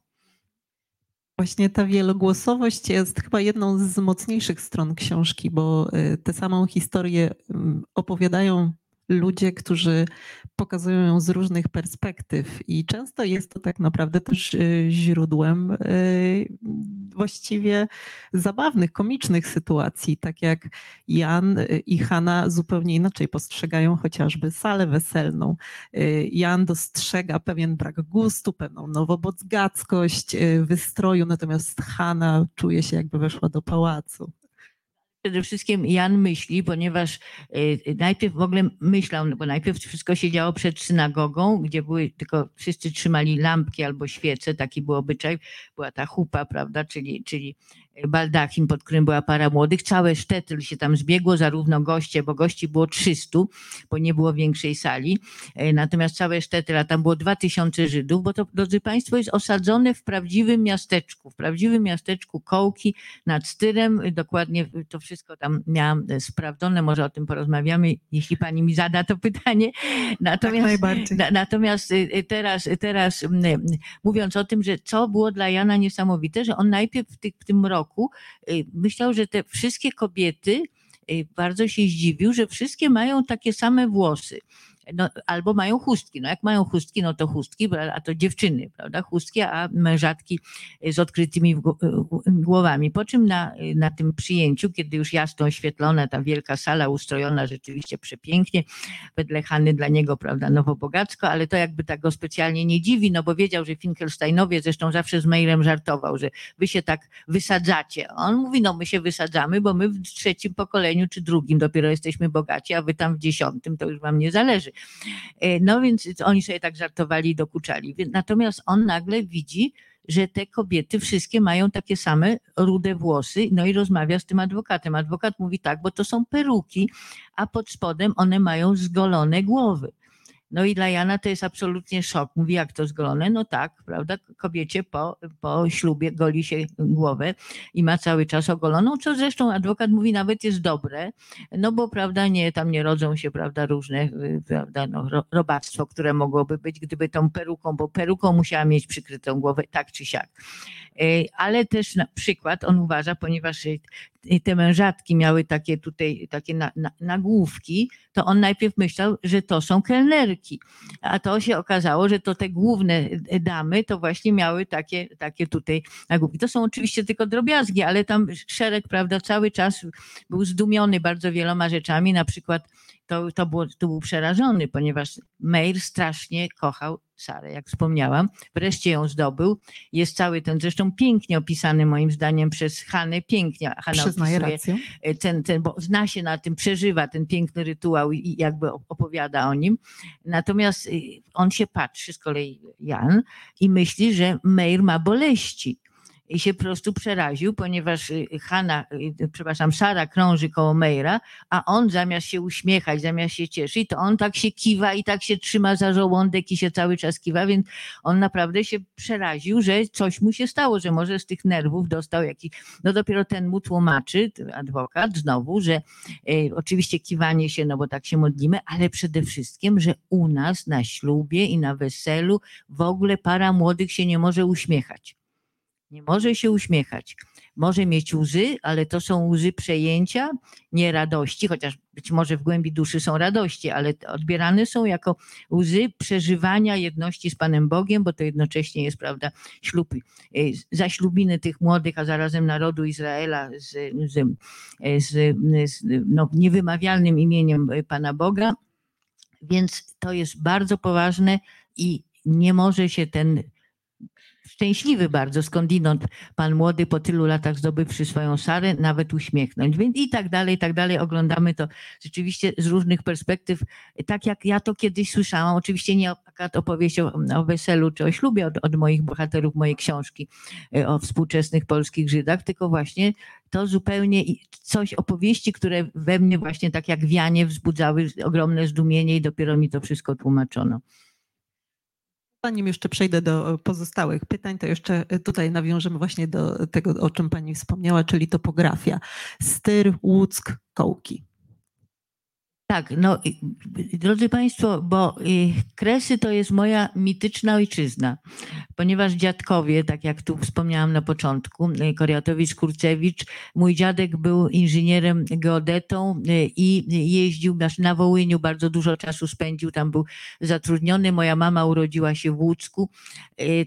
Właśnie ta wielogłosowość jest chyba jedną z mocniejszych stron książki, bo y, tę samą historię mm, opowiadają ludzie, którzy pokazują ją z różnych perspektyw i często jest to tak naprawdę też y, źródłem y, właściwie zabawnych, komicznych sytuacji, tak jak Jan i Hanna zupełnie inaczej postrzegają chociażby salę weselną. Y, Jan dostrzega pewien brak gustu, pewną nowobocgackość wystroju, natomiast Hanna czuje się jakby weszła do pałacu przede wszystkim Jan myśli, ponieważ y, najpierw w ogóle myślał, bo najpierw wszystko się działo przed synagogą, gdzie były tylko wszyscy trzymali lampki albo świece, taki był obyczaj, była ta chupa, prawda, czyli, czyli baldachim, pod którym była para młodych. Całe sztetl się tam zbiegło, zarówno goście, bo gości było 300, bo nie było większej sali. E, natomiast całe sztetl, a tam było 2000 Żydów, bo to, drodzy Państwo, jest osadzone w prawdziwym miasteczku, w prawdziwym miasteczku Kołki nad Styrem. Dokładnie to wszystko tam miałam sprawdzone, może o tym porozmawiamy, jeśli Pani mi zada to pytanie. Natomiast, tak natomiast y, y, teraz, teraz mówiąc o tym, że co było dla Jana niesamowite, że on najpierw w, w tym roku roku y, myślał, że te wszystkie kobiety, y, bardzo się zdziwił, że wszystkie mają takie same włosy no, albo mają chustki. No jak mają chustki, no to chustki, a to dziewczyny, prawda? Chustki, a mężatki z odkrytymi głowami. Po czym na, na tym przyjęciu, kiedy już jasno oświetlona, ta wielka sala ustrojona rzeczywiście przepięknie, wedle Hany dla niego, prawda, nowobogacko, ale to jakby tak go specjalnie nie dziwi, no bo wiedział, że Finkelsteinowie zresztą zawsze z mailem żartował, że wy się tak wysadzacie. On mówi, no my się wysadzamy, bo my w trzecim pokoleniu czy drugim dopiero jesteśmy bogaci, a wy tam w dziesiątym to już wam nie zależy. E, no więc oni sobie tak żartowali i dokuczali. Natomiast on nagle widzi, że te kobiety wszystkie mają takie same rude włosy, no i rozmawia z tym adwokatem. Adwokat mówi tak, bo to są peruki, a pod spodem one mają zgolone głowy. No i dla Jana to jest absolutnie szok. Mówi, jak to zgolone? No tak, prawda, kobiecie po, po ślubie goli się głowę i ma cały czas ogoloną, co zresztą adwokat mówi nawet jest dobre, no bo prawda, nie, tam nie rodzą się, prawda, różne, y, prawda, no, robactwo, które mogłoby być, gdyby tą peruką, bo peruką musiała mieć przykrytą głowę, tak czy siak. Y, ale też na przykład on uważa, ponieważ te mężatki miały takie tutaj, takie na, na, nagłówki, to on najpierw myślał, że to są kelnerki, a to się okazało, że to te główne damy to właśnie miały takie, takie tutaj nagłówki. To są oczywiście tylko drobiazgi, ale tam szereg, prawda, cały czas był zdumiony bardzo wieloma rzeczami, na przykład to, to, było, to był przerażony, ponieważ Meir strasznie kochał Sarę, jak wspomniałam. Wreszcie ją zdobył. Jest cały ten, zresztą pięknie opisany moim zdaniem przez Hanę, pięknie Hanna Przyznaję rację. E, ten, ten, bo zna się na tym, przeżywa ten piękny rytuał i jakby opowiada o nim. Natomiast y, on się patrzy z kolei, Jan, i myśli, że Meir ma boleści się po prostu przeraził, ponieważ y, Hanna, y, przepraszam, Sara krąży koło Meira, a on zamiast się uśmiechać, zamiast się cieszyć, to on tak się kiwa i tak się trzyma za żołądek i się cały czas kiwa, więc on naprawdę się przeraził, że coś mu się stało, że może z tych nerwów dostał jakiś, no dopiero ten mu tłumaczy, adwokat znowu, że e, oczywiście kiwanie się, no bo tak się modlimy, ale przede wszystkim, że u nas na ślubie i na weselu w ogóle para młodych się nie może uśmiechać nie może się uśmiechać. Może mieć łzy, ale to są łzy przejęcia, nie radości, chociaż być może w głębi duszy są radości, ale odbierane są jako łzy przeżywania jedności z Panem Bogiem, bo to jednocześnie jest, prawda, ślub, y, zaślubiny tych młodych, a zarazem narodu Izraela z, z, z, z no, niewymawialnym imieniem Pana Boga. Więc to jest bardzo poważne i nie może się ten szczęśliwy bardzo, skądinąd pan młody po tylu latach zdobywszy swoją Sarę, nawet uśmiechnąć. Więc i tak dalej, i tak dalej. Oglądamy to rzeczywiście z różnych perspektyw, tak jak ja to kiedyś słyszałam. Oczywiście nie opowieść o, o weselu czy o ślubie od, od moich bohaterów mojej książki e, o współczesnych polskich Żydach, tylko właśnie to zupełnie coś opowieści, które we mnie właśnie tak jak wianie wzbudzały ogromne zdumienie i dopiero mi to wszystko tłumaczono. Zanim jeszcze przejdę do pozostałych pytań, to jeszcze tutaj nawiążemy właśnie do tego, o czym Pani wspomniała, czyli topografia. Styr, Łuck, Kołki. Tak, no drodzy Państwo, bo y, Kresy to jest moja mityczna ojczyzna, ponieważ dziadkowie, tak jak tu wspomniałam na początku, y, Koriatowicz, Kurcewicz, mój dziadek był inżynierem, geodetą y, i jeździł na Wołyniu, bardzo dużo czasu spędził, tam był zatrudniony. Moja mama urodziła się w Łucku,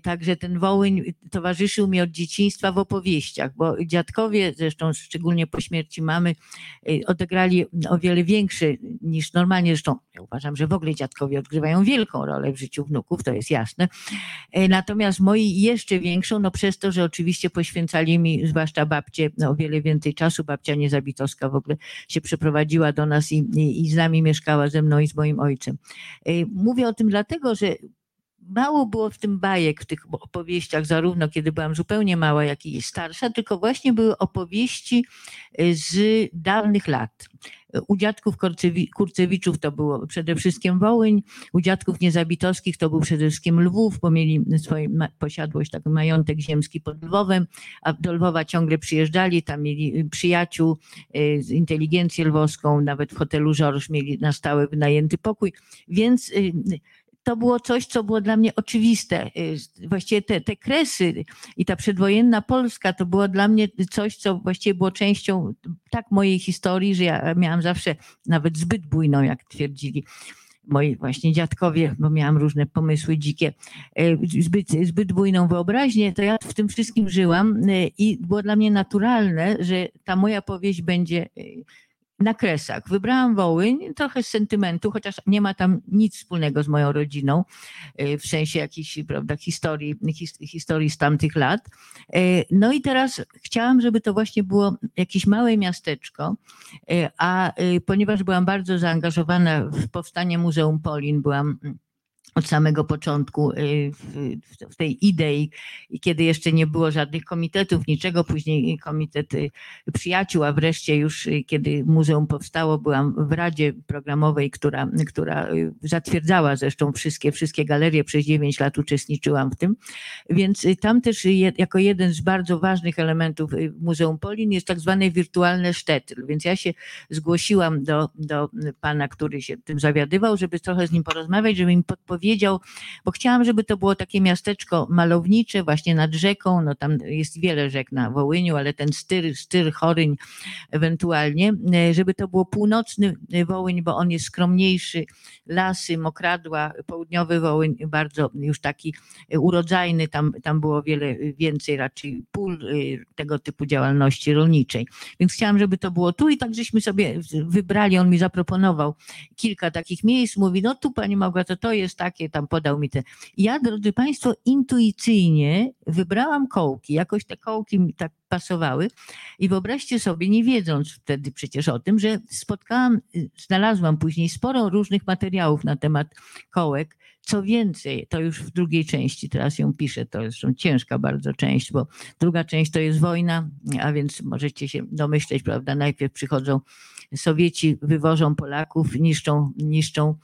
także ten Wołyń towarzyszył mi od dzieciństwa w opowieściach, bo dziadkowie, zresztą szczególnie po śmierci mamy, odegrali o wiele większy niż normalnie. Zresztą ja uważam, że w ogóle dziadkowie odgrywają wielką rolę w życiu wnuków, to jest jasne. E, natomiast moi jeszcze większą, no przez to, że oczywiście poświęcali mi, zwłaszcza babcie, no, o wiele więcej czasu. Babcia Niezabitowska w ogóle się przeprowadziła do nas i, i, i z nami mieszkała ze mną i z moim ojcem. E, mówię o tym dlatego, że mało było w tym bajek, w tych opowieściach, zarówno kiedy byłam zupełnie mała, jak i starsza, tylko właśnie były opowieści e, z dawnych lat. U dziadków Kurcewiczów to było przede wszystkim Wołyń, u dziadków Niezabitowskich to był przede wszystkim Lwów, bo mieli swoją posiadłość, taki majątek ziemski pod Lwowem, a do Lwowa ciągle przyjeżdżali, tam mieli y, przyjaciół, y, z inteligencję lwowską, nawet w hotelu Żorż mieli na stałe wynajęty pokój, więc y, to było coś, co było dla mnie oczywiste. Y, właściwie te, te kresy i ta przedwojenna Polska to było dla mnie coś, co właściwie było częścią tak mojej historii, że ja miałam zawsze nawet zbyt bujną, jak twierdzili moi właśnie dziadkowie, bo miałam różne pomysły dzikie, y, zbyt, zbyt bujną wyobraźnię, to ja w tym wszystkim żyłam y, i było dla mnie naturalne, że ta moja powieść będzie na Kresach. Wybrałam Wołyń, trochę z sentymentu, chociaż nie ma tam nic wspólnego z moją rodziną, e, w sensie jakiejś prawda, historii, historii z tamtych lat. E, no i teraz chciałam, żeby to właśnie było jakieś małe miasteczko, e, a ponieważ byłam bardzo zaangażowana w powstanie Muzeum Polin, byłam od samego początku y, w, tej idei, kiedy jeszcze nie było żadnych komitetów, niczego, później komitet y, przyjaciół, a wreszcie już y, kiedy muzeum powstało, byłam w Radzie Programowej, która, która zatwierdzała zresztą wszystkie, wszystkie galerie, przez 9 lat uczestniczyłam w tym, więc tam też jako jeden z bardzo ważnych elementów Muzeum Polin jest tak zwane wirtualne sztetl, więc ja się zgłosiłam do, do pana, który się tym zawiadywał, żeby trochę z nim porozmawiać, żeby mi podpowiedzieć, powiedział, bo chciałam, żeby to było takie miasteczko malownicze, właśnie nad rzeką, no tam jest wiele rzek na Wołyniu, ale ten styr, styr Choryń ewentualnie, żeby to było północny Wołyń, bo on jest skromniejszy, lasy, mokradła, południowy Wołyń bardzo już taki urodzajny, tam, tam było wiele więcej raczej pól e, tego typu działalności rolniczej. Więc chciałam, żeby to było tu i tak żeśmy sobie wybrali, on mi zaproponował kilka takich miejsc, mówi, no tu pani Małgorzata, to jest tak, tam podał mi te. Ja, drodzy Państwo, intuicyjnie wybrałam kołki, jakoś te kołki mi tak pasowały. I wyobraźcie sobie, nie wiedząc wtedy przecież o tym, że spotkałam, znalazłam później sporo różnych materiałów na temat kołek, co więcej, to już w drugiej części, teraz ją piszę, to jest ciężka bardzo część, bo druga część to jest wojna, a więc możecie się domyśleć, prawda, najpierw przychodzą Sowieci, wywożą Polaków, niszczą, niszczą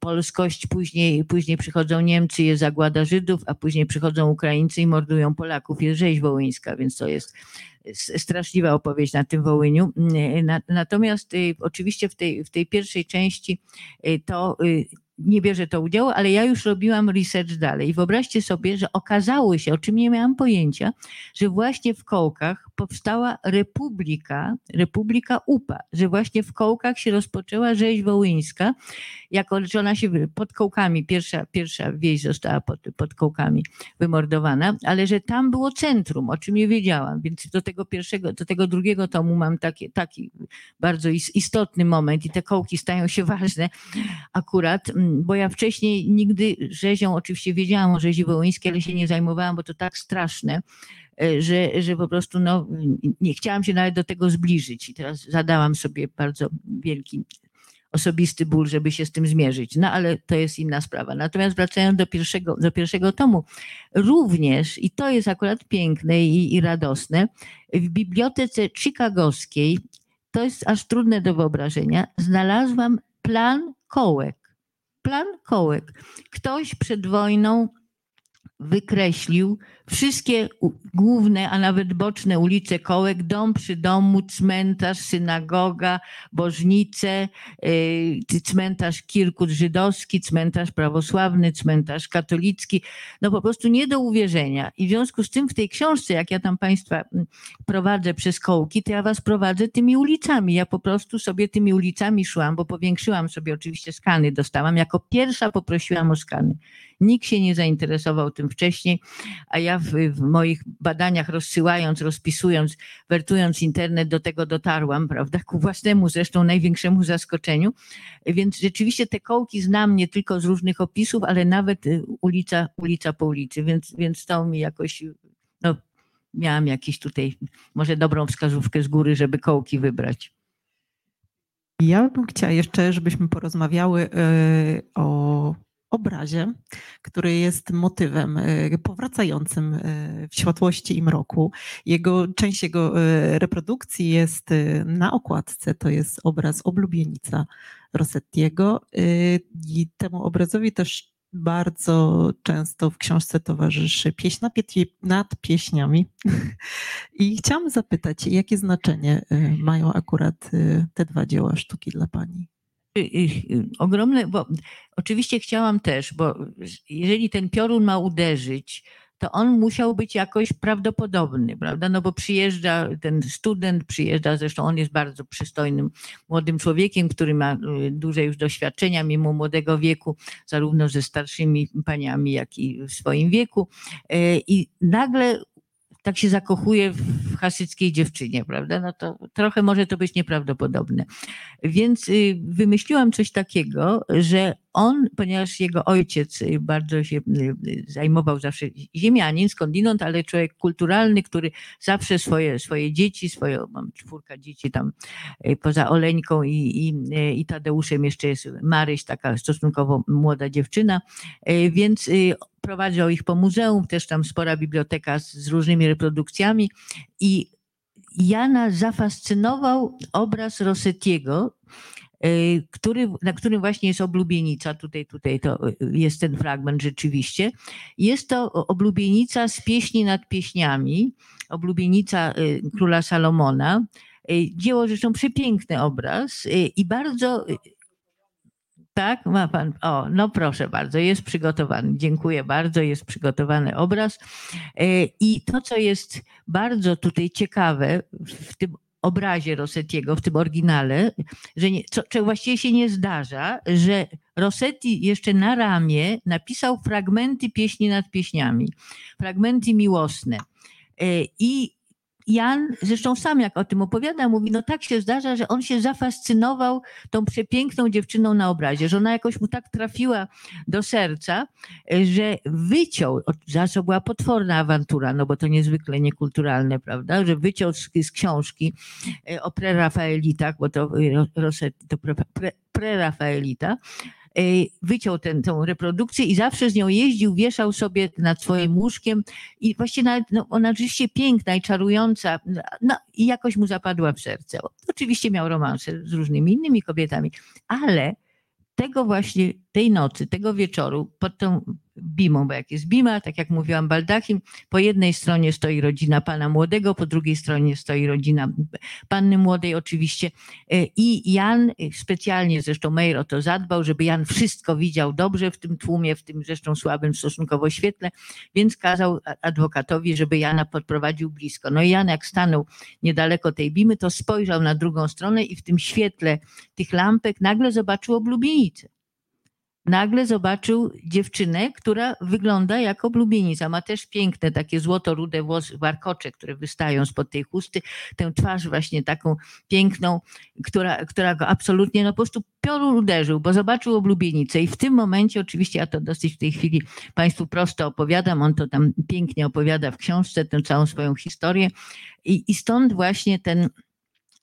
polskość, później, później przychodzą Niemcy, jest zagłada Żydów, a później przychodzą Ukraińcy i mordują Polaków. Jest rzeź wołyńska, więc to jest straszliwa opowieść na tym Wołyniu. E, natomiast e, oczywiście w tej, w tej pierwszej części to nie bierze to udziału, ale ja już robiłam research dalej. Wyobraźcie sobie, że okazało się, o czym nie miałam pojęcia, że właśnie w Kołkach powstała Republika, Republika UPA, że właśnie w Kołkach się rozpoczęła rzeź wołyńska, jako że ona się pod Kołkami, pierwsza, pierwsza wieś została pod, pod Kołkami wymordowana, ale że tam było centrum, o czym nie wiedziałam, więc do tego pierwszego, do tego drugiego tomu mam taki, taki bardzo istotny moment i te Kołki stają się ważne akurat, bo ja wcześniej nigdy rzezią, oczywiście wiedziałam o rzezi wołyńskiej, ale się nie zajmowałam, bo to tak straszne, E, że, że po prostu no, nie chciałam się nawet do tego zbliżyć. I teraz zadałam sobie bardzo wielki osobisty ból, żeby się z tym zmierzyć. No ale to jest inna sprawa. Natomiast wracając do pierwszego, do pierwszego tomu, również, i to jest akurat piękne i, i radosne, w bibliotece chicagowskiej, to jest aż trudne do wyobrażenia, znalazłam plan kołek. Plan kołek. Ktoś przed wojną wykreślił wszystkie główne, a nawet boczne ulice Kołek, dom przy domu, cmentarz, synagoga, bożnice, y, cmentarz Kirkut żydowski, cmentarz prawosławny, cmentarz katolicki. No po prostu nie do uwierzenia. I w związku z tym w tej książce, jak ja tam Państwa mm, prowadzę przez kołki, to ja Was prowadzę tymi ulicami. Ja po prostu sobie tymi ulicami szłam, bo powiększyłam sobie oczywiście skany, dostałam. Jako pierwsza poprosiłam o skany. Nikt się nie zainteresował tym wcześniej, a ja w, w, moich badaniach rozsyłając, rozpisując, wertując internet do tego dotarłam, prawda, ku własnemu zresztą największemu zaskoczeniu. Więc rzeczywiście te kołki znam nie tylko z różnych opisów, ale nawet y, ulica, ulica po ulicy, więc, więc to mi jakoś, no, miałam jakiś tutaj może dobrą wskazówkę z góry, żeby kołki wybrać. Ja bym chciała jeszcze, żebyśmy porozmawiały y, o obrazie, który jest motywem e, powracającym e, w światłości i mroku. Jego, część jego e, reprodukcji jest na okładce, to jest obraz Oblubienica Rossettiego i temu obrazowi też bardzo często w książce towarzyszy pieśń nad pieśniami. I chciałam zapytać, jakie znaczenie mają akurat te dwa dzieła sztuki dla Pani? Y, y, ogromne, bo oczywiście chciałam też, bo jeżeli ten piorun ma uderzyć, to on musiał być jakoś prawdopodobny, prawda? No bo przyjeżdża ten student, przyjeżdża, zresztą on jest bardzo przystojnym młodym człowiekiem, który ma y, duże już doświadczenia mimo młodego wieku, zarówno ze starszymi paniami, jak i w swoim wieku. I nagle tak się zakochuje w hasyckiej dziewczynie, prawda? No to trochę może to być nieprawdopodobne. Więc y, wymyśliłam coś takiego, że on, ponieważ jego ojciec y, bardzo się y, zajmował zawsze ziemianin skądinąd, ale człowiek kulturalny, który zawsze swoje, swoje dzieci, swoje, mam czwórka dzieci tam poza Oleńką i, i, i Tadeuszem jeszcze jest Maryś, taka stosunkowo młoda dziewczyna, więc prowadził ich po muzeum, też tam spora biblioteka z, z różnymi reprodukcjami i Jana zafascynował obraz Rossettiego, y, który, na którym właśnie jest oblubienica, tutaj, tutaj to y, jest ten fragment rzeczywiście. Jest to oblubienica z pieśni nad pieśniami, oblubienica y, króla Salomona. Dzieło zresztą przepiękny obraz i bardzo tak, ma pan. O, no proszę bardzo, jest przygotowany. Dziękuję bardzo, jest przygotowany obraz. E, I to, co jest bardzo tutaj ciekawe w tym obrazie Rossettiego, w tym oryginale, że nie, co, co właściwie się nie zdarza, że Rossetti jeszcze na ramię napisał fragmenty pieśni nad pieśniami, fragmenty miłosne. E, I Jan, zresztą sam jak o tym opowiada, mówi, no tak się zdarza, że on się zafascynował tą przepiękną dziewczyną na obrazie, że ona jakoś mu tak trafiła do serca, że wyciął, zawsze była potworna awantura, no bo to niezwykle niekulturalne, prawda, że wyciął z, z książki e, o prerafaelitach, bo to, Rossetti, to prerafaelita, E, wyciął ten, tę reprodukcję i zawsze z nią jeździł, wieszał sobie nad swoim łóżkiem i właśnie nawet, no, ona rzeczywiście piękna i czarująca no, i jakoś mu zapadła w serce. Oczywiście miał romanse z różnymi innymi kobietami, ale tego właśnie, tej nocy, tego wieczoru, pod tą Bimą, bo jak jest Bima, tak jak mówiłam, Baldachim, po jednej stronie stoi rodzina pana młodego, po drugiej stronie stoi rodzina panny młodej oczywiście e, i Jan, specjalnie zresztą Meir o to zadbał, żeby Jan wszystko widział dobrze w tym tłumie, w tym zresztą słabym stosunkowo świetle, więc kazał adwokatowi, żeby Jana podprowadził blisko. No i Jan jak stanął niedaleko tej Bimy, to spojrzał na drugą stronę i w tym świetle tych lampek nagle zobaczył oblubienicę nagle zobaczył dziewczynę, która wygląda jak oblubienica. Ma też piękne takie złoto-rude włosy, warkocze, które wystają spod tej chusty. Tę twarz właśnie taką piękną, która, która go absolutnie no po prostu piorun uderzył, bo zobaczył oblubienicę i w tym momencie, oczywiście ja to dosyć w tej chwili Państwu prosto opowiadam, on to tam pięknie opowiada w książce, tę całą swoją historię i, i stąd właśnie ten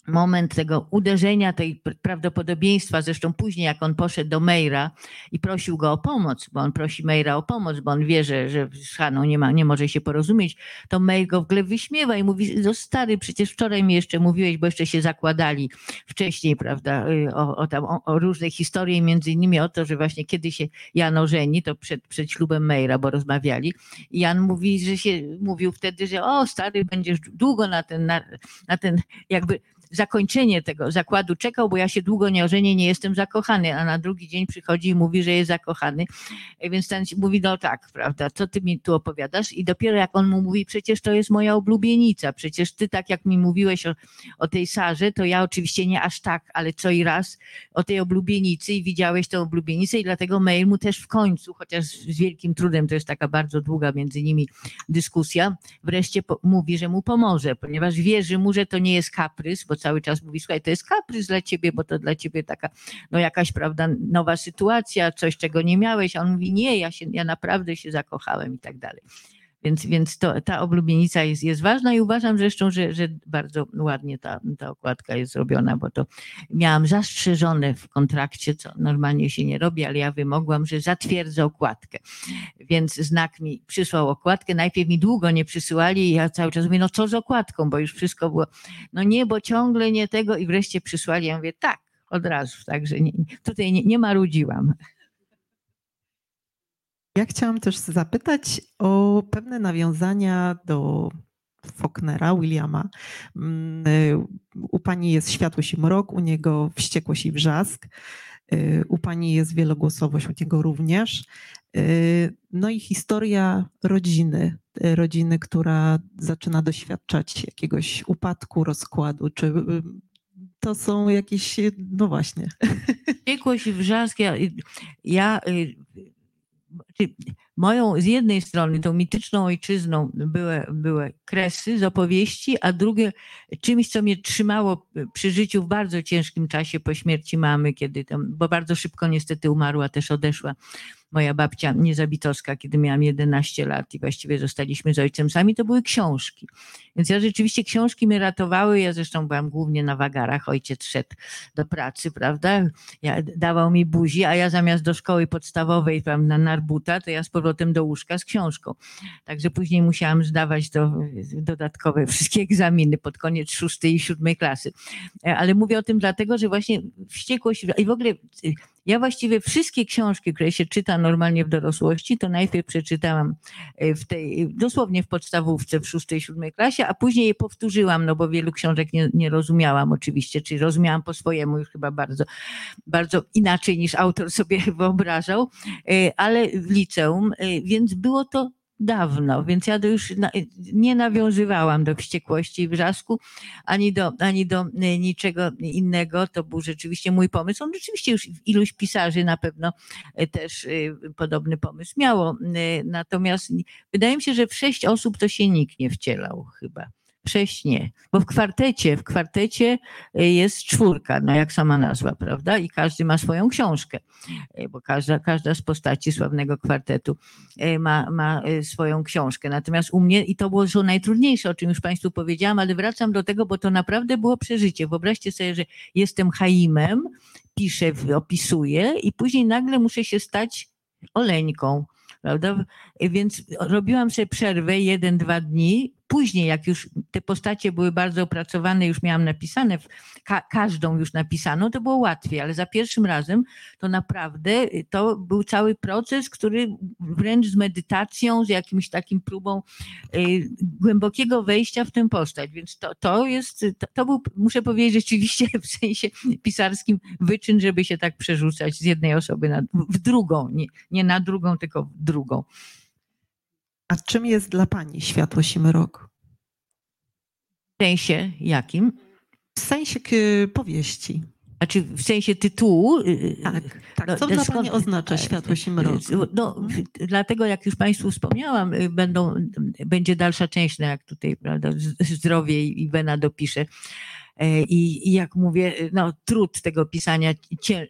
moment tego uderzenia, tej prawdopodobieństwa, zresztą później jak on poszedł do Meira i prosił go o pomoc, bo on prosi Meira o pomoc, bo on wie, że, że z Haną nie, ma, nie może się porozumieć, to Meir go w ogóle wyśmiewa i mówi, no stary, przecież wczoraj mi jeszcze mówiłeś, bo jeszcze się zakładali wcześniej, prawda, y, o, o, tam, o, o różne historie, między innymi o to, że właśnie kiedy się Jan ożeni, to przed, przed ślubem Meira, bo rozmawiali. I Jan mówi, że się, mówił wtedy, że o stary, będziesz długo na ten, na, na ten jakby zakończenie tego zakładu czekał, bo ja się długo nie ożenię, nie jestem zakochany, a na drugi dzień przychodzi i mówi, że jest zakochany. E, więc ten mówi, no tak, prawda, co ty mi tu opowiadasz? I dopiero jak on mu mówi, przecież to jest moja oblubienica, przecież ty tak jak mi mówiłeś o, o tej Sarze, to ja oczywiście nie aż tak, ale co i raz o tej oblubienicy i widziałeś tę oblubienicę i dlatego mail mu też w końcu, chociaż z wielkim trudem, to jest taka bardzo długa między nimi dyskusja, wreszcie mówi, że mu pomoże, ponieważ wierzy mu, że to nie jest kaprys, bo cały czas mówi, słuchaj, to jest kaprys dla ciebie, bo to dla ciebie taka, no jakaś, prawda, nowa sytuacja, coś, czego nie miałeś. A on mówi, nie, ja, się, ja naprawdę się zakochałem i tak dalej. Więc, więc to, ta oblubienica jest, jest ważna i uważam zresztą, że, że bardzo ładnie ta, ta okładka jest zrobiona, bo to miałam zastrzeżone w kontrakcie, co normalnie się nie robi, ale ja wymogłam, że zatwierdzę okładkę. Więc znak mi przysłał okładkę. Najpierw mi długo nie przysyłali i ja cały czas mówię, no co z okładką, bo już wszystko było, no nie, bo ciągle nie tego i wreszcie przysłali. Ja mówię, tak, od razu, także nie, tutaj nie, nie marudziłam. Ja chciałam też zapytać o pewne nawiązania do Faulknera, Williama. Mm, u pani jest światłość i mrok, u niego wściekłość i wrzask. Y, u pani jest wielogłosowość, u niego również. Y, no i historia rodziny, y, rodziny, która zaczyna doświadczać jakiegoś upadku, rozkładu. Czy to są jakieś, no właśnie. Wściekłość i wrzask. Ja, ja moją z jednej strony tą mityczną ojczyzną były, były kresy z opowieści, a drugie czymś, co mnie trzymało przy życiu w bardzo ciężkim czasie po śmierci mamy, kiedy tam, bo bardzo szybko niestety umarła, też odeszła moja babcia niezabitowska, kiedy miałam 11 lat i właściwie zostaliśmy z ojcem sami, to były książki. Więc ja rzeczywiście książki mnie ratowały. Ja zresztą byłam głównie na wagarach. Ojciec szedł do pracy, prawda? Ja, dawał mi buzi, a ja zamiast do szkoły podstawowej, tam na narbuta, to ja z powrotem do łóżka z książką. Także później musiałam zdawać do, dodatkowe wszystkie egzaminy pod koniec szóstej i siódmej klasy. E, ale mówię o tym dlatego, że właśnie wściekłość i w ogóle ja właściwie wszystkie książki, które się czyta normalnie w dorosłości, to najpierw przeczytałam e, w tej, dosłownie w podstawówce w szóstej, siódmej klasie, a później je powtórzyłam, no bo wielu książek nie, nie rozumiałam oczywiście, czyli rozumiałam po swojemu już chyba bardzo, bardzo inaczej niż autor sobie wyobrażał, e, ale w liceum, e, więc było to dawno, więc ja już nie nawiązywałam do wściekłości i wrzasku, ani do, ani do e, niczego innego. To był rzeczywiście mój pomysł. On rzeczywiście już iluś pisarzy na pewno e, też e, podobny pomysł miało. Natomiast wydaje mi się, że w sześć osób to się nikt nie wcielał chyba. Sześć nie, bo w kwartecie, w kwartecie y, jest czwórka, no jak sama nazwa, prawda? I każdy ma swoją książkę, y, bo każda, każda z postaci sławnego kwartetu y, ma, ma swoją książkę. Natomiast u mnie, i to było co najtrudniejsze, o czym już Państwu powiedziałam, ale wracam do tego, bo to naprawdę było przeżycie. Wyobraźcie sobie, że jestem Chaimem, piszę, opisuję i później nagle muszę się stać Oleńką prawda? Więc robiłam sobie przerwę jeden, dwa dni. Później, jak już te postacie były bardzo opracowane, już miałam napisane, ka każdą już napisaną, to było łatwiej, ale za pierwszym razem to naprawdę to był cały proces, który wręcz z medytacją, z jakimś takim próbą y, głębokiego wejścia w tę postać. Więc to, to jest, to, to był, muszę powiedzieć, rzeczywiście w sensie pisarskim wyczyn, żeby się tak przerzucać z jednej osoby na, w drugą, nie, nie na drugą, tylko w drugą. A czym jest dla Pani światło Simrok? W sensie jakim? W sensie powieści. Znaczy w sensie tytułu. Y, y, tak, tak. No, Co dla Pani oznacza światło Simrok? No, dlatego jak już Państwu wspomniałam, y, będą, będzie dalsza część, no jak tutaj prawda, zdrowie i Wena dopisze i, i jak mówię, no, trud tego pisania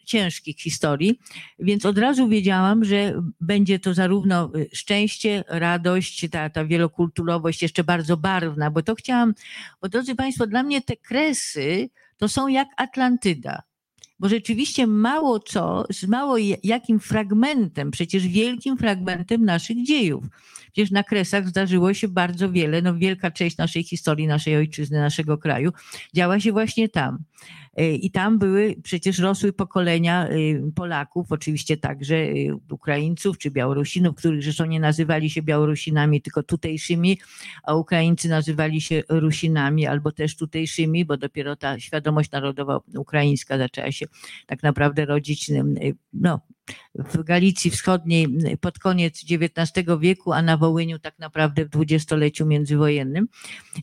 ciężkich historii, więc od razu wiedziałam, że będzie to zarówno y, szczęście, radość, ta, ta wielokulturowość jeszcze bardzo barwna, bo to chciałam, bo drodzy Państwo, dla mnie te kresy to są jak Atlantyda bo rzeczywiście mało co, z mało jakim fragmentem, przecież wielkim fragmentem naszych dziejów. Przecież na Kresach zdarzyło się bardzo wiele, no wielka część naszej historii, naszej ojczyzny, naszego kraju działa się właśnie tam. E, I tam były, przecież rosły pokolenia e, Polaków, oczywiście także e, Ukraińców czy Białorusinów, których zresztą nie nazywali się Białorusinami, tylko tutejszymi, a Ukraińcy nazywali się Rusinami albo też tutejszymi, bo dopiero ta świadomość narodowa ukraińska zaczęła się tak naprawdę rodzić no, w Galicji Wschodniej pod koniec XIX wieku, a na Wołyniu tak naprawdę w dwudziestoleciu międzywojennym.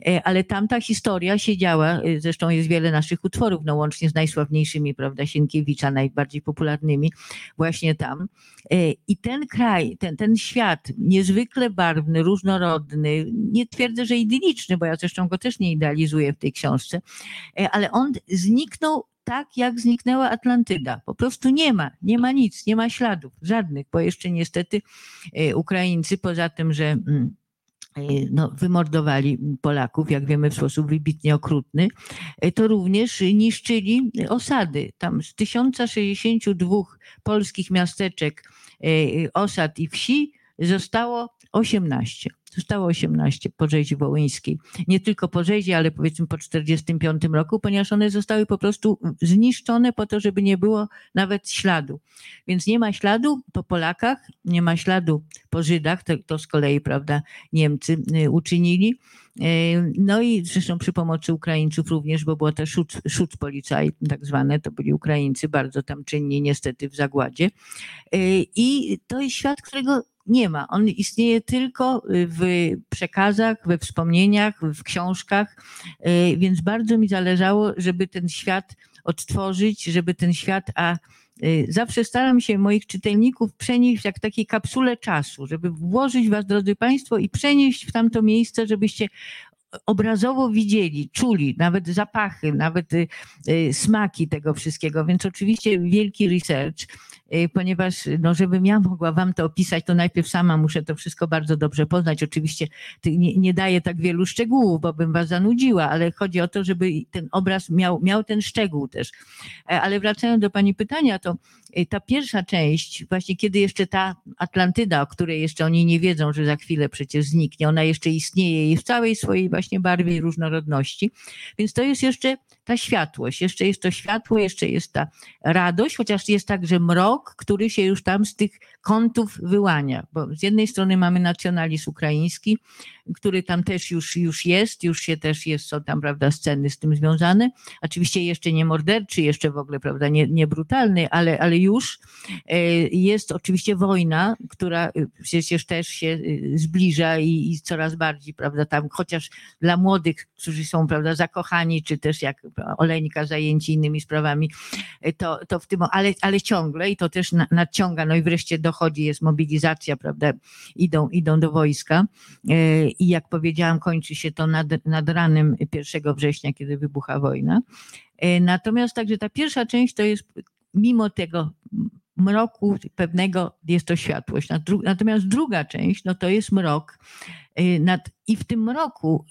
E, ale tamta historia się działa, e, zresztą jest wiele naszych utworów, no łącznie z najsławniejszymi, prawda, Sienkiewicza, najbardziej popularnymi, właśnie tam. E, I ten kraj, ten, ten świat niezwykle barwny, różnorodny, nie twierdzę, że idyliczny, bo ja zresztą go też nie idealizuję w tej książce, ale on zniknął tak jak zniknęła Atlantyda. Po prostu nie ma, nie ma nic, nie ma śladów, żadnych, bo jeszcze niestety e, Ukraińcy, poza tym, że mm, e, no, wymordowali Polaków, jak wiemy, w sposób wybitnie okrutny, e, to również niszczyli osady. Tam z 1062 polskich miasteczek, osad i wsi zostało 18. Zostało 18 po rzezi wołyńskiej. Nie tylko po rzezi, ale powiedzmy po 45 roku, ponieważ one zostały po prostu zniszczone po to, żeby nie było nawet śladu. Więc nie ma śladu po Polakach, nie ma śladu po Żydach, to, to z kolei, prawda, Niemcy y, uczynili. Y, no i zresztą przy pomocy Ukraińców również, bo było też szut, szut policaj tak zwane, to byli Ukraińcy, bardzo tam czynni niestety w zagładzie. Y, I to jest świat, którego nie ma. On istnieje tylko y, w przekazach, we wspomnieniach, w książkach, y, więc bardzo mi zależało, żeby ten świat odtworzyć, żeby ten świat, a y, zawsze staram się moich czytelników przenieść jak takiej kapsule czasu, żeby włożyć was, drodzy Państwo, i przenieść w tamto miejsce, żebyście obrazowo widzieli, czuli nawet zapachy, nawet y, y, smaki tego wszystkiego. Więc oczywiście wielki research, y, ponieważ no, żebym ja mogła wam to opisać, to najpierw sama muszę to wszystko bardzo dobrze poznać. Oczywiście nie, nie daję tak wielu szczegółów, bo bym was zanudziła, ale chodzi o to, żeby ten obraz miał, miał ten szczegół też. E, ale wracając do pani pytania, to ta pierwsza część, właśnie kiedy jeszcze ta Atlantyda, o której jeszcze oni nie wiedzą, że za chwilę przecież zniknie, ona jeszcze istnieje i w całej swojej właśnie barwie i różnorodności. Więc to jest jeszcze ta światłość, jeszcze jest to światło, jeszcze jest ta radość, chociaż jest także mrok, który się już tam z tych kątów wyłania. Bo z jednej strony mamy nacjonalizm ukraiński, który tam też już, już jest, już się też jest, są tam, prawda, sceny z tym związane. Oczywiście jeszcze nie morderczy, jeszcze w ogóle, prawda, nie, nie brutalny, ale, ale już e, jest oczywiście wojna, która e, przecież też się e, zbliża i, i coraz bardziej, prawda, tam chociaż dla młodych, którzy są, prawda, zakochani, czy też jak Oleńka zajęci innymi sprawami, to, to w tym, ale, ale ciągle i to też nadciąga, no i wreszcie dochodzi, jest mobilizacja, prawda, idą, idą do wojska i jak powiedziałam, kończy się to nad, nad ranem 1 września, kiedy wybucha wojna. E, natomiast także ta pierwsza część to jest mimo tego mroku pewnego jest to światłość. Natomiast druga część, no to jest mrok. I w tym mroku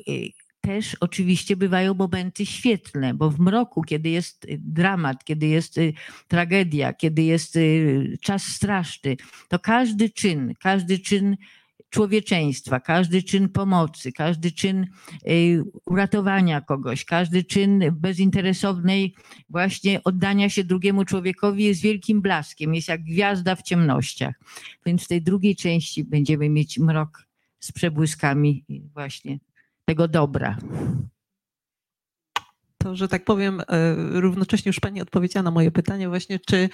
też oczywiście bywają momenty świetlne, bo w mroku, kiedy jest dramat, kiedy jest tragedia, kiedy jest czas straszny, to każdy czyn, każdy czyn człowieczeństwa, każdy czyn pomocy, każdy czyn y, uratowania kogoś, każdy czyn bezinteresownej właśnie oddania się drugiemu człowiekowi jest wielkim blaskiem, jest jak gwiazda w ciemnościach. Więc w tej drugiej części będziemy mieć mrok z przebłyskami właśnie tego dobra. To, że tak powiem, e, równocześnie już Pani odpowiedziała na moje pytanie właśnie, czy,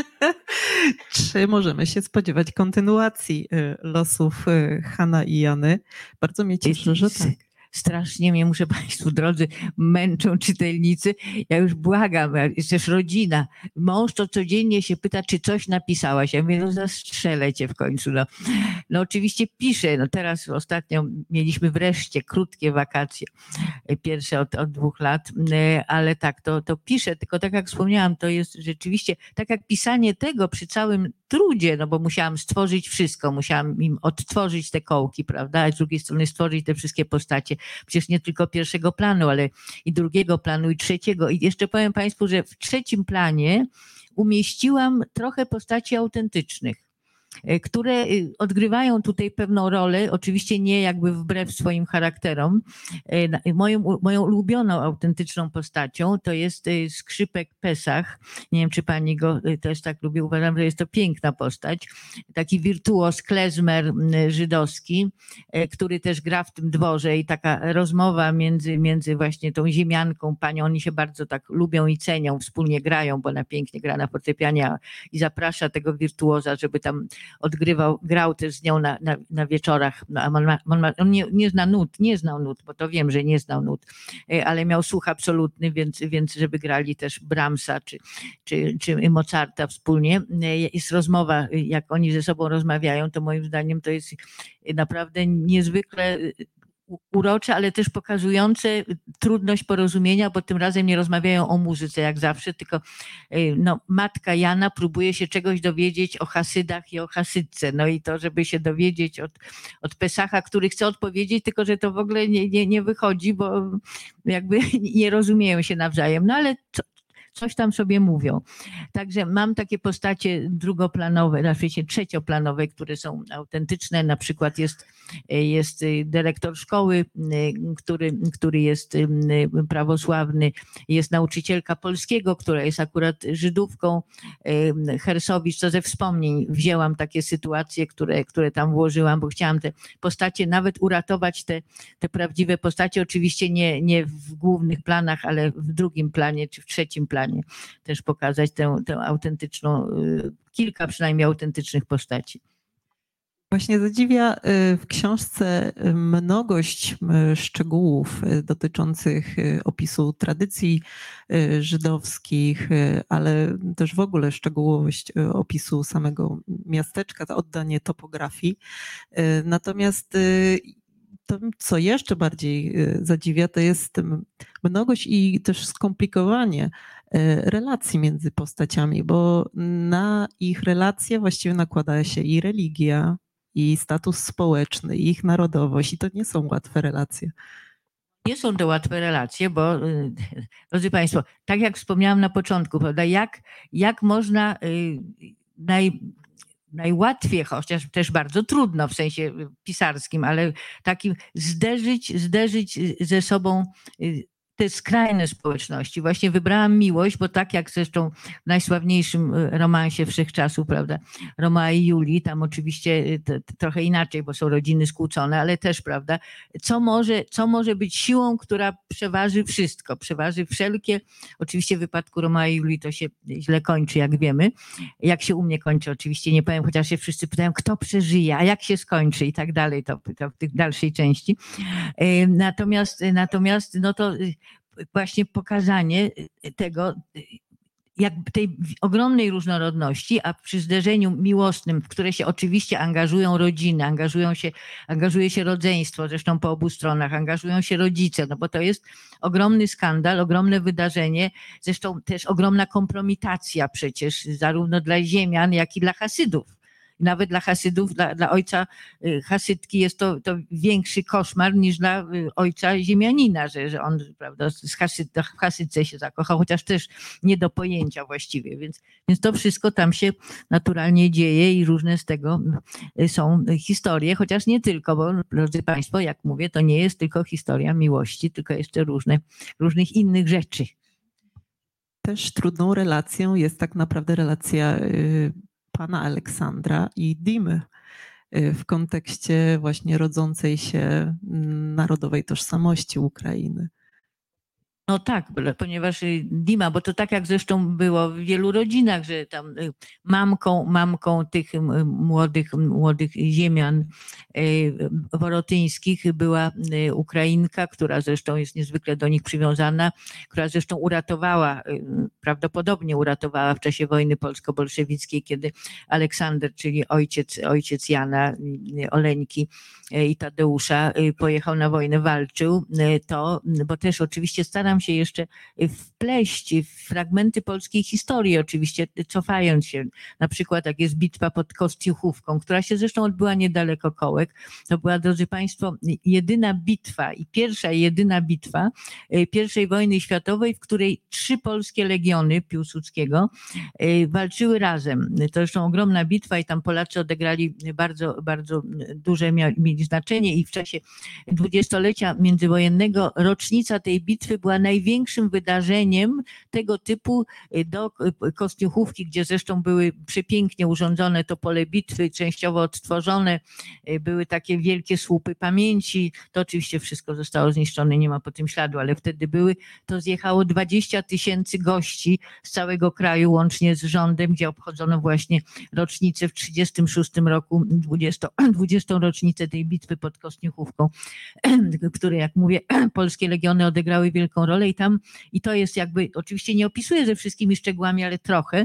czy możemy się spodziewać kontynuacji e, losów e, Hanna i Jany. Bardzo mnie cieszy, że tak strasznie mnie, muszę Państwu drodzy, męczą czytelnicy. Ja już błagam, jest też rodzina. Mąż to codziennie się pyta, czy coś napisałaś. Ja mówię, no zastrzelę cię w końcu. No, no oczywiście piszę. No teraz ostatnio mieliśmy wreszcie krótkie wakacje, pierwsze od, od dwóch lat, ale tak, to, to piszę. Tylko tak jak wspomniałam, to jest rzeczywiście, tak jak pisanie tego przy całym trudzie, no bo musiałam stworzyć wszystko, musiałam im odtworzyć te kołki, prawda, a z drugiej strony stworzyć te wszystkie postacie, przecież nie tylko pierwszego planu, ale i drugiego planu i trzeciego. I jeszcze powiem Państwu, że w trzecim planie umieściłam trochę postaci autentycznych które y, odgrywają tutaj pewną rolę, oczywiście nie jakby wbrew swoim charakterom. E, moją, moją ulubioną, autentyczną postacią to jest y, skrzypek Pesach. Nie wiem, czy pani go y, też tak lubi. Uważam, że jest to piękna postać. Taki wirtuos, klezmer żydowski, który też gra w tym dworze i taka rozmowa między, między właśnie tą ziemianką, panią, oni się bardzo tak lubią i cenią, wspólnie grają, bo ona pięknie gra na fortepianie i zaprasza tego wirtuoza, żeby tam odgrywał, grał też z nią na, na, na wieczorach. No, on, nie, nie zna nut, nie znał nut, bo to wiem, że nie znał nut, e, ale miał słuch absolutny, więc, więc żeby grali też Brahmsa czy, czy, czy Mozarta wspólnie. E, jest rozmowa, jak oni ze sobą rozmawiają, to moim zdaniem to jest naprawdę niezwykle urocze, ale też pokazujące trudność porozumienia, bo tym razem nie rozmawiają o muzyce jak zawsze, tylko y, no, matka Jana próbuje się czegoś dowiedzieć o Hasydach i o Hasydce. No i to, żeby się dowiedzieć od, od Pesacha, który chce odpowiedzieć, tylko że to w ogóle nie, nie, nie wychodzi, bo jakby nie rozumieją się nawzajem. No ale co, coś tam sobie mówią. Także mam takie postacie drugoplanowe, na świecie trzecioplanowe, które są autentyczne. Na przykład jest, jest dyrektor szkoły, który, który jest prawosławny, jest nauczycielka polskiego, która jest akurat Żydówką. Hersowicz, to ze wspomnień wzięłam takie sytuacje, które, które tam włożyłam, bo chciałam te postacie nawet uratować, te, te prawdziwe postacie, oczywiście nie, nie w głównych planach, ale w drugim planie czy w trzecim planie planie też pokazać tę, tę autentyczną, y, kilka przynajmniej autentycznych postaci. Właśnie zadziwia y, w książce y, mnogość szczegółów dotyczących opisu tradycji żydowskich, ale też w ogóle szczegółowość opisu samego miasteczka, to oddanie topografii. Natomiast to, co jeszcze bardziej zadziwia, to jest mnogość i też skomplikowanie relacji między postaciami, bo na ich relacje właściwie nakłada się i religia, i status społeczny, i ich narodowość, i to nie są łatwe relacje. Nie są to łatwe relacje, bo y, drodzy Państwo, tak jak wspomniałam na początku, prawda, jak, jak można y, naj, najłatwiej, chociaż też bardzo trudno w sensie pisarskim, ale takim zderzyć, zderzyć ze sobą y, te skrajne społeczności. Właśnie wybrałam miłość, bo tak jak zresztą w najsławniejszym e, romansie wszechczasów, prawda, Roma i Julii, tam oczywiście e, trochę inaczej, bo są rodziny skłócone, ale też, prawda, co może, co może być siłą, która przeważy wszystko, przeważy wszelkie, oczywiście w wypadku Roma i Julii to się źle kończy, jak wiemy. Jak się u mnie kończy, oczywiście nie powiem, chociaż się wszyscy pytają, kto przeżyje, a jak się skończy i tak dalej, to, to w tej dalszej części. E, natomiast, natomiast no to właśnie pokazanie y, tego, y, jak tej ogromnej różnorodności, a przy zderzeniu miłosnym, w które się oczywiście angażują rodziny, angażują się, angażuje się rodzeństwo, zresztą po obu stronach, angażują się rodzice, no bo to jest ogromny skandal, ogromne wydarzenie, zresztą też ogromna kompromitacja przecież zarówno dla ziemian, jak i dla Hasydów nawet dla Hasydów, dla, dla ojca y, Hasydki jest to, to większy koszmar niż dla y, ojca ziemianina, że, że on prawda, z Hasyd, Hasydce się zakochał, chociaż też nie do pojęcia właściwie, więc, więc to wszystko tam się naturalnie dzieje i różne z tego y, są historie, chociaż nie tylko, bo drodzy Państwo, jak mówię, to nie jest tylko historia miłości, tylko jeszcze różne, różnych innych rzeczy. Też trudną relacją jest tak naprawdę relacja pana Aleksandra i Dimy y, w kontekście właśnie rodzącej się narodowej tożsamości Ukrainy. No tak, ponieważ y, Dima, bo to tak jak zresztą było w wielu rodzinach, że tam y, mamką, mamką tych młodych, młodych ziemian y, worotyńskich była Ukrainka, która zresztą jest niezwykle do nich przywiązana, która zresztą uratowała, prawdopodobnie uratowała w czasie wojny polsko-bolszewickiej, kiedy Aleksander, czyli ojciec, ojciec Jana Oleńki i Tadeusza pojechał na wojnę, walczył, to, bo też oczywiście staram się jeszcze wpleść w fragmenty polskiej historii, oczywiście cofając się. Na przykład jak jest bitwa pod Kostiuchówką, która się zresztą odbyła niedaleko Kołek. To była, drodzy Państwo, jedyna bitwa i pierwsza jedyna bitwa I wojny światowej, w której trzy polskie legiony Piłsudskiego e, walczyły razem. To zresztą ogromna bitwa i tam Polacy odegrali bardzo, bardzo duże mieli znaczenie i w czasie dwudziestolecia międzywojennego rocznica tej bitwy była największym wydarzeniem tego typu y, do y, Kostiuchówki, gdzie zresztą były przepięknie urządzone to pole bitwy, częściowo odtworzone, y, były takie wielkie słupy pamięci. To oczywiście wszystko zostało zniszczone, nie ma po tym śladu, ale wtedy były, to zjechało 20 tysięcy gości z całego kraju, łącznie z rządem, gdzie obchodzono właśnie rocznicę w 36 roku, 20, 20 rocznicę tej bitwy pod Kostiuchówką, które, jak mówię, polskie legiony odegrały wielką rolę i tam, i to jest jakby, oczywiście nie opisuję ze wszystkimi szczegółami, ale trochę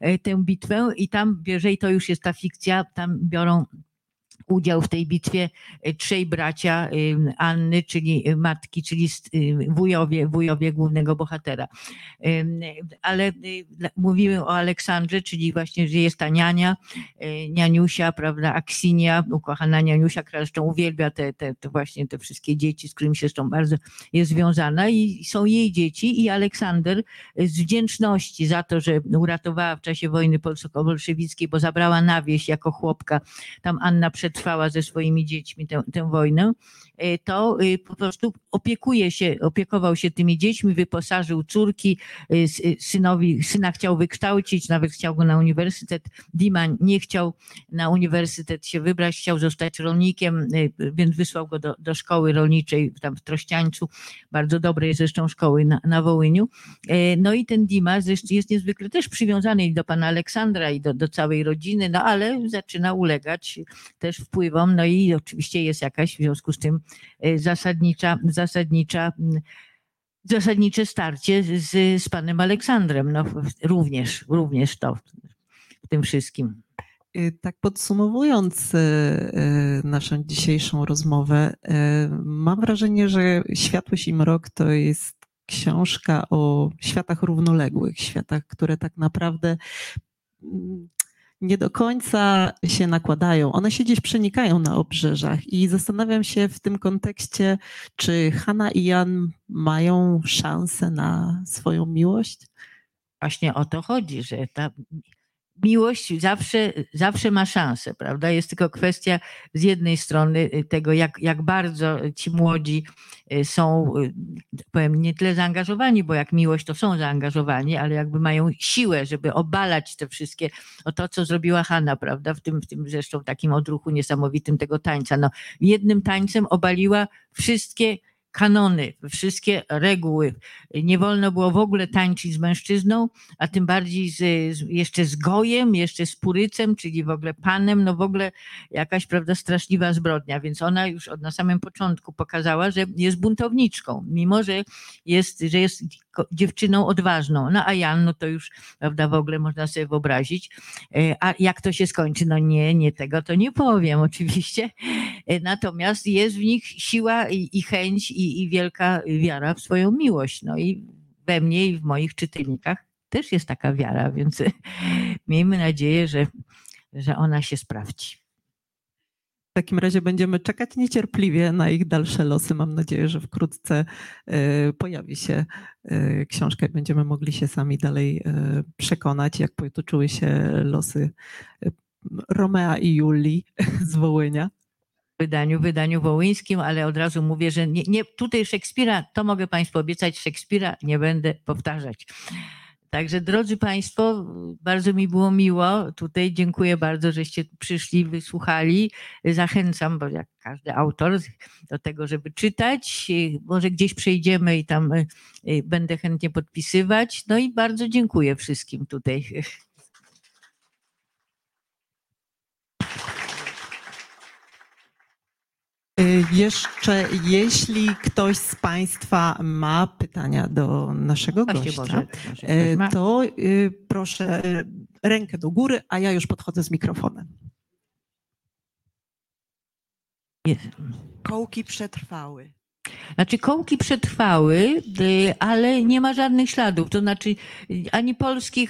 e, tę bitwę i tam, jeżeli to już jest ta fikcja, tam biorą udział w tej bitwie e, trzej bracia Anny, czyli e, matki, czyli wujowie, wujowie głównego bohatera. Ale mówimy o Aleksandrze, czyli właśnie, że jest ta niania, nianiusia, prawda, Aksinia, ukochana nianiusia, która zresztą uwielbia te, te, te właśnie te wszystkie dzieci, z którymi się zresztą bardzo jest związana i są jej dzieci i Aleksander z wdzięczności za to, że uratowała w czasie wojny polsko-bolszewickiej, bo zabrała na wieś jako chłopka, tam Anna przed trwała ze swoimi dziećmi tę, tę wojnę, to e, po prostu opiekuje się, opiekował się tymi dziećmi, wyposażył córki, e, synowi, syna chciał wykształcić, nawet chciał go na uniwersytet. Dima nie chciał na uniwersytet się wybrać, chciał zostać rolnikiem, więc wysłał go do, do szkoły rolniczej tam w Trościańcu, bardzo dobrej zresztą szkoły na, na Wołyniu. No i ten Dima jest niezwykle też przywiązany do pana Aleksandra i do, do całej rodziny, no ale zaczyna ulegać też wpływom, no i oczywiście jest jakaś w związku z tym y, zasadnicza, zasadnicza, mm, zasadnicze starcie z, z panem Aleksandrem, no również, również to w tym wszystkim. Y, Tak podsumowując y, y, naszą dzisiejszą rozmowę, y, mam wrażenie, że Światłość i Mrok to jest książka o światach równoległych, światach, które tak naprawdę mm, nie do końca się nakładają. One się gdzieś przenikają na obrzeżach i zastanawiam się w tym kontekście, czy Hanna i Jan mają szansę na swoją miłość? Właśnie o to chodzi, że ta miłość zawsze, zawsze ma szansę, prawda? Jest tylko kwestia z jednej strony y, tego, jak, jak bardzo ci młodzi y, są, y, powiem, nie tyle zaangażowani, bo jak miłość to są zaangażowani, ale jakby mają siłę, żeby obalać te wszystkie, o to, co zrobiła Hanna, prawda? W tym, w tym zresztą takim odruchu niesamowitym tego tańca. No, jednym tańcem obaliła wszystkie kanony, wszystkie reguły. Nie wolno było w ogóle tańczyć z mężczyzną, a tym bardziej z, z, jeszcze z gojem, jeszcze z purycem, czyli w ogóle panem, no w ogóle jakaś, prawda, straszliwa zbrodnia. Więc ona już od na samym początku pokazała, że jest buntowniczką, mimo że jest, że jest dziewczyną odważną. No a Jan, no to już, prawda, w ogóle można sobie wyobrazić. E, A jak to się skończy? No nie, nie tego to nie powiem oczywiście. E, Natomiast jest w nich siła i, i chęć i, i wielka wiara w swoją miłość. No i we mnie i w moich czytelnikach też jest taka wiara, więc miejmy nadzieję, że, że ona się sprawdzi. W takim razie będziemy czekać niecierpliwie na ich dalsze losy. Mam nadzieję, że wkrótce e, pojawi się e, książka i będziemy mogli się sami dalej e, przekonać, jak potoczyły się losy Romea i Julii z Wołynia. Wydaniu, wydaniu wołyńskim, ale od razu mówię, że nie, nie, tutaj Szekspira, to mogę Państwu obiecać, Szekspira nie będę powtarzać. Także drodzy Państwo, bardzo mi było miło. Tutaj dziękuję bardzo, żeście przyszli, wysłuchali. Zachęcam, bo jak każdy autor, do tego, żeby czytać. Może gdzieś przejdziemy i tam y, y, będę chętnie podpisywać. No i bardzo dziękuję wszystkim tutaj. Jeszcze, jeśli ktoś z Państwa ma pytania do naszego Właśnie gościa, e, ktoś ma. to e, proszę rękę do góry, a ja już podchodzę z mikrofonem. Jest. Kołki przetrwały. Znaczy kołki przetrwały, y, ale nie ma żadnych śladów. To znaczy y, ani polskich,